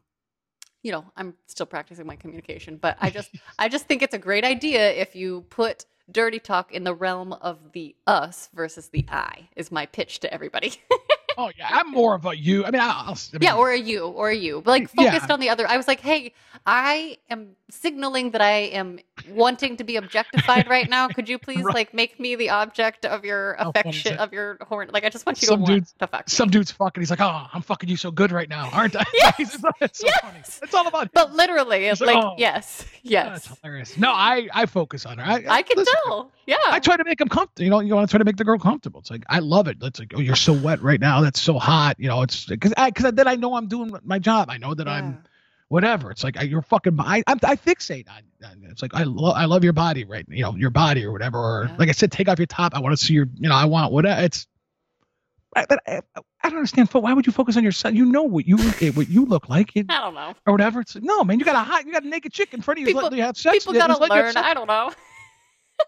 you know, I'm still practicing my communication, but I just I just think it's a great idea if you put dirty talk in the realm of the us versus the I is my pitch to everybody. Oh, yeah. I'm more of a you. I mean, I'll, I'll I mean, yeah, or a you, or a you. But like Yeah. focused on the other. I was like, hey, I am signaling that I am wanting to be objectified right now. Could you please Right. like make me the object of your oh, is affection of your horn? Like I just want you Some to want to fuck me. some dude's fucking. He's like, oh, I'm fucking you so good right now, aren't I? Yes, it's, so- it's so funny. It's all about him. but literally, it's like, like "Oh." yes, yes. That's hilarious. No, I I focus on her. I, I can listen, tell. Yeah. I try to make them comfortable. You know, you want to try to make the girl comfortable. It's like I love it. It's like, oh, you're so wet right now. That's so hot. You know, it's because I because then I know I'm doing my job. I know that Yeah. I'm whatever. It's like I, you're fucking. I I, I fixate on. It's like I love I love your body, right? You know, your body or whatever. Or Yeah. like I said, take off your top. I want to see your. You know, I want whatever. It's. I, but I, I don't understand. Why would you focus on your son? You know what you eh, what you look like it, I don't know. or whatever. It's like, no, man. You got a hot. You got a naked chick in front of you. People- you have sex. People gotta you learn. I don't know.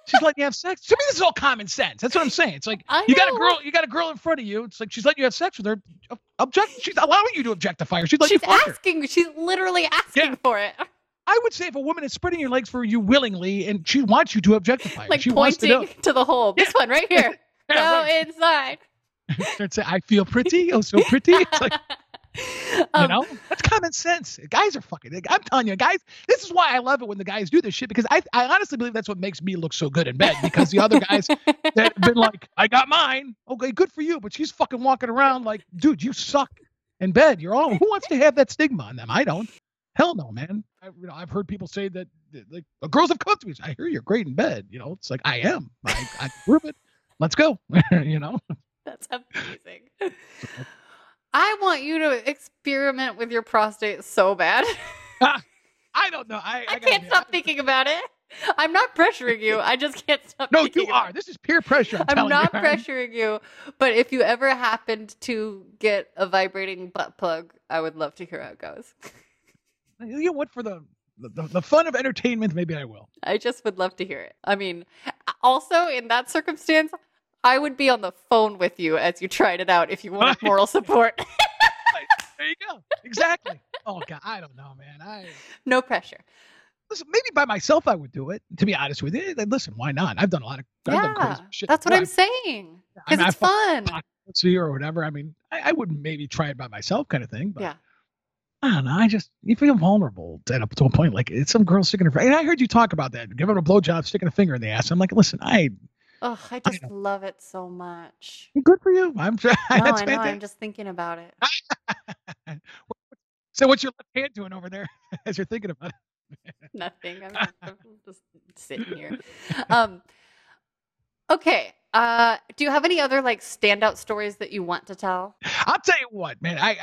She's letting you have sex. To me, this is all common sense. That's what I'm saying. It's like I you got a girl, you got a girl in front of you. It's like she's letting you have sex with her. Object. She's allowing you to objectify her. She's letting She's you fuck her. asking. She's literally asking Yeah. for it. I would say if a woman is spreading your legs for you willingly and she wants you to objectify her, Like she wants to pointing know. to, the hole. This one right here. Yeah, Go right. inside. Start saying, I feel pretty. Oh, so pretty. It's like you Um, know, that's common sense. Guys are fucking. I'm telling you, guys. This is why I love it when the guys do this shit because I, I honestly believe that's what makes me look so good in bed because the other guys that have been like, I got mine. Okay, good for you. But she's fucking walking around like, dude, you suck in bed. You're all. Who wants to have that stigma on them? I don't. Hell no, man. I, you know, I've heard people say that, like girls have come to me. I hear you're great in bed. You know, it's like I am. I, I prove it. Let's go. you know. That's amazing. I want you to experiment with your prostate so bad. I don't know. I, I gotta can't stop thinking about it. I'm not pressuring you. I just can't stop thinking. No, you are. This is peer pressure. I'm, I'm not you. pressuring you, but if you ever happened to get a vibrating butt plug, I would love to hear how it goes. You know what? For the, the the fun of entertainment, maybe I will. I just would love to hear it. I mean, also in that circumstance, I would be on the phone with you as you tried it out if you wanted moral support. There you go. Exactly. oh God, I don't know, man. I no pressure. listen. Maybe by myself I would do it. To be honest with you, listen, why not? I've done a lot of. Yeah, crazy shit. that's what I'm saying. I Because mean, it's fun. pussy or whatever. I mean, I, I would maybe try it by myself, kind of thing. But Yeah. I don't know. I just you feel vulnerable to, to a point. Like it's some girl sticking her. And I heard you talk about that, giving her a blowjob, sticking a finger in the ass. I'm like, listen, I Oh, I just love it so much. good for you. I'm. No, I know. fantastic. I'm just thinking about it. So what's your left hand doing over there as you're thinking about it? Nothing. I'm just, I'm just sitting here. Um, okay. Uh, do you have any other like standout stories that you want to tell? I'll tell you what, man. I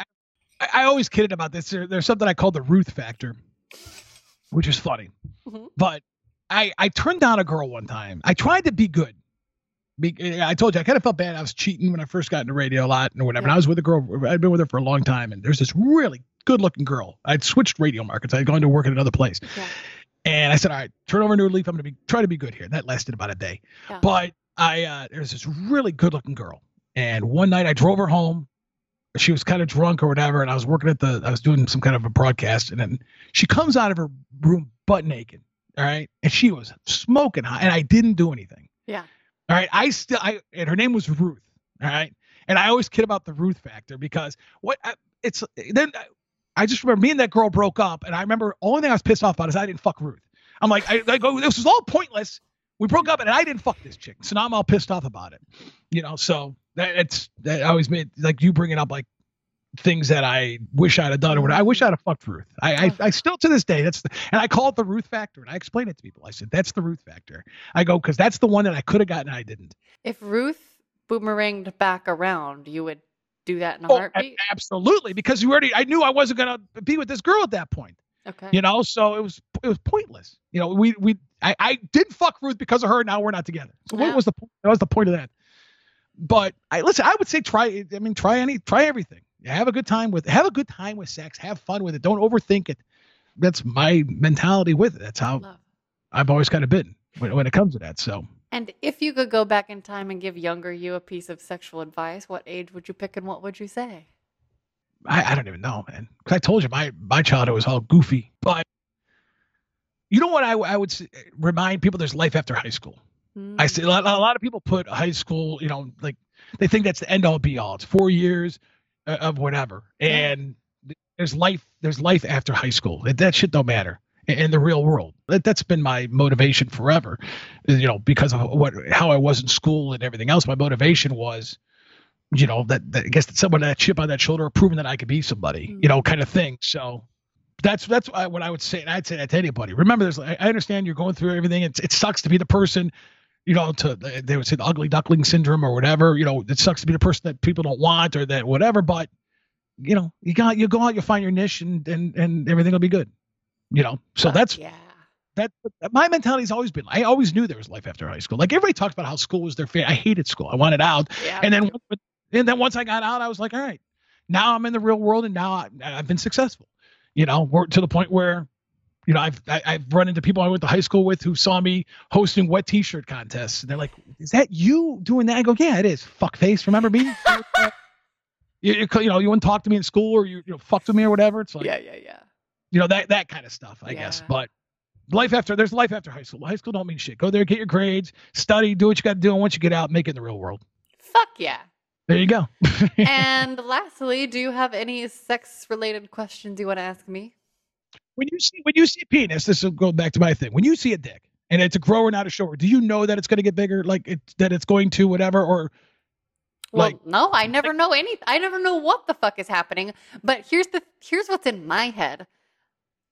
I, I always kidded about this. There, there's something I call the Ruth factor, which is funny. Mhm. But I I turned down a girl one time. I tried to be good. Be, I told you I kind of felt bad. I was cheating when I first got into radio a lot and whatever. And I was with a girl. I'd been with her for a long time, and there's this really good-looking girl. I'd switched radio markets. I'd gone to work at another place, Yeah. and I said, "All right, turn over a new leaf. I'm going to be try to be good here." That lasted about a day, Yeah. but I uh, there's this really good-looking girl, and one night I drove her home. She was kind of drunk or whatever, and I was working at the. I was doing some kind of a broadcast, and then she comes out of her room butt naked. All right, and she was smoking hot, and I didn't do anything. Yeah. All right. I still I and her name was Ruth. All right. And I always kid about the Ruth factor because what I, it's then I, just remember me and that girl broke up, and I remember only thing I was pissed off about is I didn't fuck Ruth. I'm like I, I go oh, this was all pointless. We broke up and I didn't fuck this chick, so now I'm all pissed off about it. You know, so that it's that always made like you bringing up like things that I wish I'd have done or whatever. I wish I'd have fucked Ruth. I, I, I still to this day that's the, and I call it the Ruth factor and I explain it to people. I said that's the Ruth factor. I go because that's the one that I could have gotten and I didn't. If Ruth boomeranged back around, you would do that in a Oh, heartbeat. absolutely, because you already I knew I wasn't gonna be with this girl at that point. Okay. You know, so it was it was pointless. You know, we we I, I did fuck Ruth because of her. Now we're not together. So what was the point? That was the point of that. But I listen. I would say try. I mean, try any, try everything. Have a good time with. Have a good time with sex. Have fun with it. Don't overthink it. That's my mentality with it. That's how Love. I've always kind of been when, when it comes to that. So And if you could go back in time and give younger you a piece of sexual advice, what age would you pick and what would you say? I, I don't even know, man. 'Cause I told you my my childhood was all goofy. But you know what? I I would s- remind people there's life after high school. I Mm. see a lot, a lot of people put high school, you know, like they think that's the end all be all. It's four years Uh, of whatever, and th- there's life. There's life after high school. That, that shit don't matter in, the real world. That, that's been my motivation forever. You know, because of what how I was in school and everything else. My motivation was, you know, that, that I guess that someone that chip on that shoulder, proving that I could be somebody, mm-hmm. you know, kind of thing. So. That's that's what I, would say, and I'd say that to anybody. Remember, there's I understand you're going through everything. It's, it sucks to be the person you know, to they would say the ugly duckling syndrome or whatever. You know, it sucks to be the person that people don't want or that whatever. But you know, you got you go out, you find your niche, and and and everything will be good. You know, so that's yeah. that. My mentality's always been. I always knew there was life after high school. Like everybody talks about how school was their favorite. I hated school. I wanted out, Yeah. and then and then once I got out, I was like, all right, now I'm in the real world, and now I, I've been successful. You know, we're to the point where, you know, I've I, I've run into people I went to high school with who saw me hosting wet T-shirt contests, and they're like, "Is that you doing that?" I go, "Yeah, it is." Fuckface, remember me? you, you, you know, you wouldn't talk to me in school, or you, you know, fucked with me or whatever. It's like, yeah, yeah, yeah. you know, that that kind of stuff, I guess. But life after there's life after high school. High school don't mean shit. Go there, get your grades, study, do what you got to do, and once you get out, make it in the real world. Fuck yeah. There you go. and lastly, do you have any sex related questions you want to ask me? When you see when you see a penis, this will go back to my thing. When you see a dick and it's a grower, not a shower, do you know that it's going to get bigger, like it that it's going to whatever, or Well, Like- no, I never know any. I never know what the fuck is happening. But here's the here's what's in my head.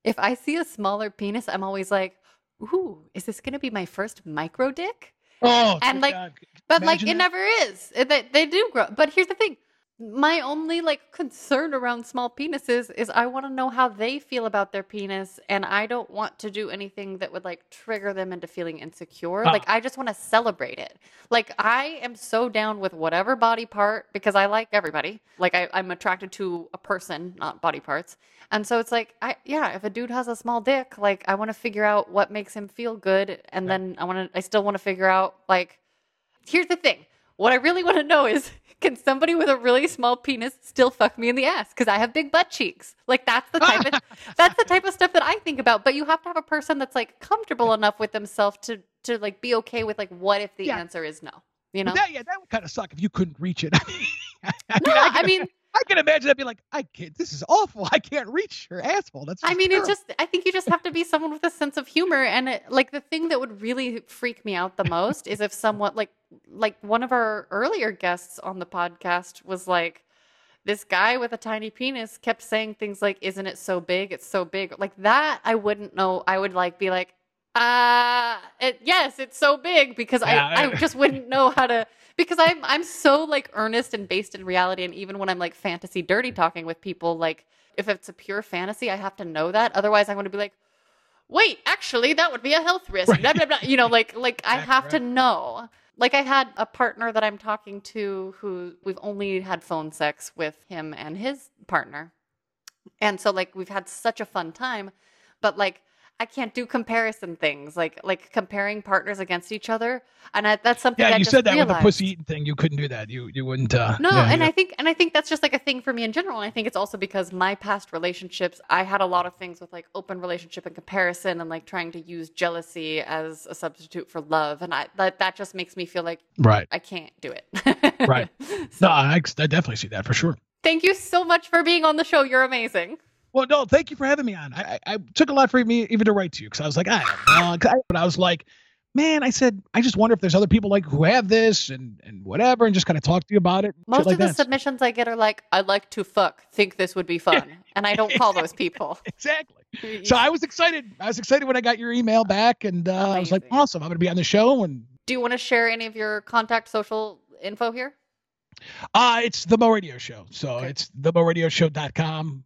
If I see a smaller penis, I'm always like, "Ooh, is this gonna be my first micro dick?" oh, And, like, God. But like, Imagine it never is. They, they do grow. But here's the thing: my only like concern around small penises is I want to know how they feel about their penis, and I don't want to do anything that would like trigger them into feeling insecure. Ah. Like I just want to celebrate it. Like I am so down with whatever body part because I like everybody. Like I, I'm attracted to a person, not body parts. And so it's like, I yeah, if a dude has a small dick, like I want to figure out what makes him feel good, and Yeah. then I want to, I still want to figure out like, here's the thing. What I really want to know is, can somebody with a really small penis still fuck me in the ass? Because I have big butt cheeks. Like that's the type of that's the type of stuff that I think about. But you have to have a person that's like comfortable enough with themselves to to like be okay with like what if the Yeah. answer is no. You know? That, yeah, that would kind of suck if you couldn't reach it. I no, mean, I, I mean, I can imagine that be like, I can't. This is awful. I can't reach her asshole. That's. I mean, it just, I think you just have to be someone with a sense of humor. And it, like the thing that would really freak me out the most is if someone, like, like one of our earlier guests on the podcast was like, this guy with a tiny penis kept saying things like, Isn't it so big? It's so big. Like that, I wouldn't know. I would like be like, uh, it, yes, it's so big because Yeah. I, I just wouldn't know how to because I'm I'm so like earnest and based in reality and even when I'm like fantasy dirty talking with people like if it's a pure fantasy I have to know that otherwise I'm going to be like wait actually that would be a health risk Right. blah, blah, blah. you know like like I have to know like I had a partner that I'm talking to who we've only had phone sex with him and his partner and so like we've had such a fun time but like I can't do comparison things like like comparing partners against each other, and I, that's something Yeah, I you said that with the pussy eating thing. You couldn't do that. You you wouldn't. Uh, No, yeah, and yeah. I think and I think that's just like a thing for me in general. And I think it's also because my past relationships, I had a lot of things with like open relationship and comparison, and like trying to use jealousy as a substitute for love, and I that that just makes me feel like right. I can't do it. Right. so, No, I, I definitely see that for sure. thank you so much for being on the show. You're amazing. Well, no, thank you for having me on. I I, I took a lot for me even to write to you because I was like, I don't know. I- But I was like, man, I said, I just wonder if there's other people like who have this and and whatever, and just kind of talk to you about it. Most like of the that. submissions I get are like, "I like to fuck. Think this would be fun," and I don't call those people. Exactly. So I was excited. I was excited when I got your email back, and uh, I was like, awesome. I'm going to be on the show, and Do you want to share any of your contact social info here? uh, it's the Mo Radio Show. So Okay. it's themoRadioshow.com.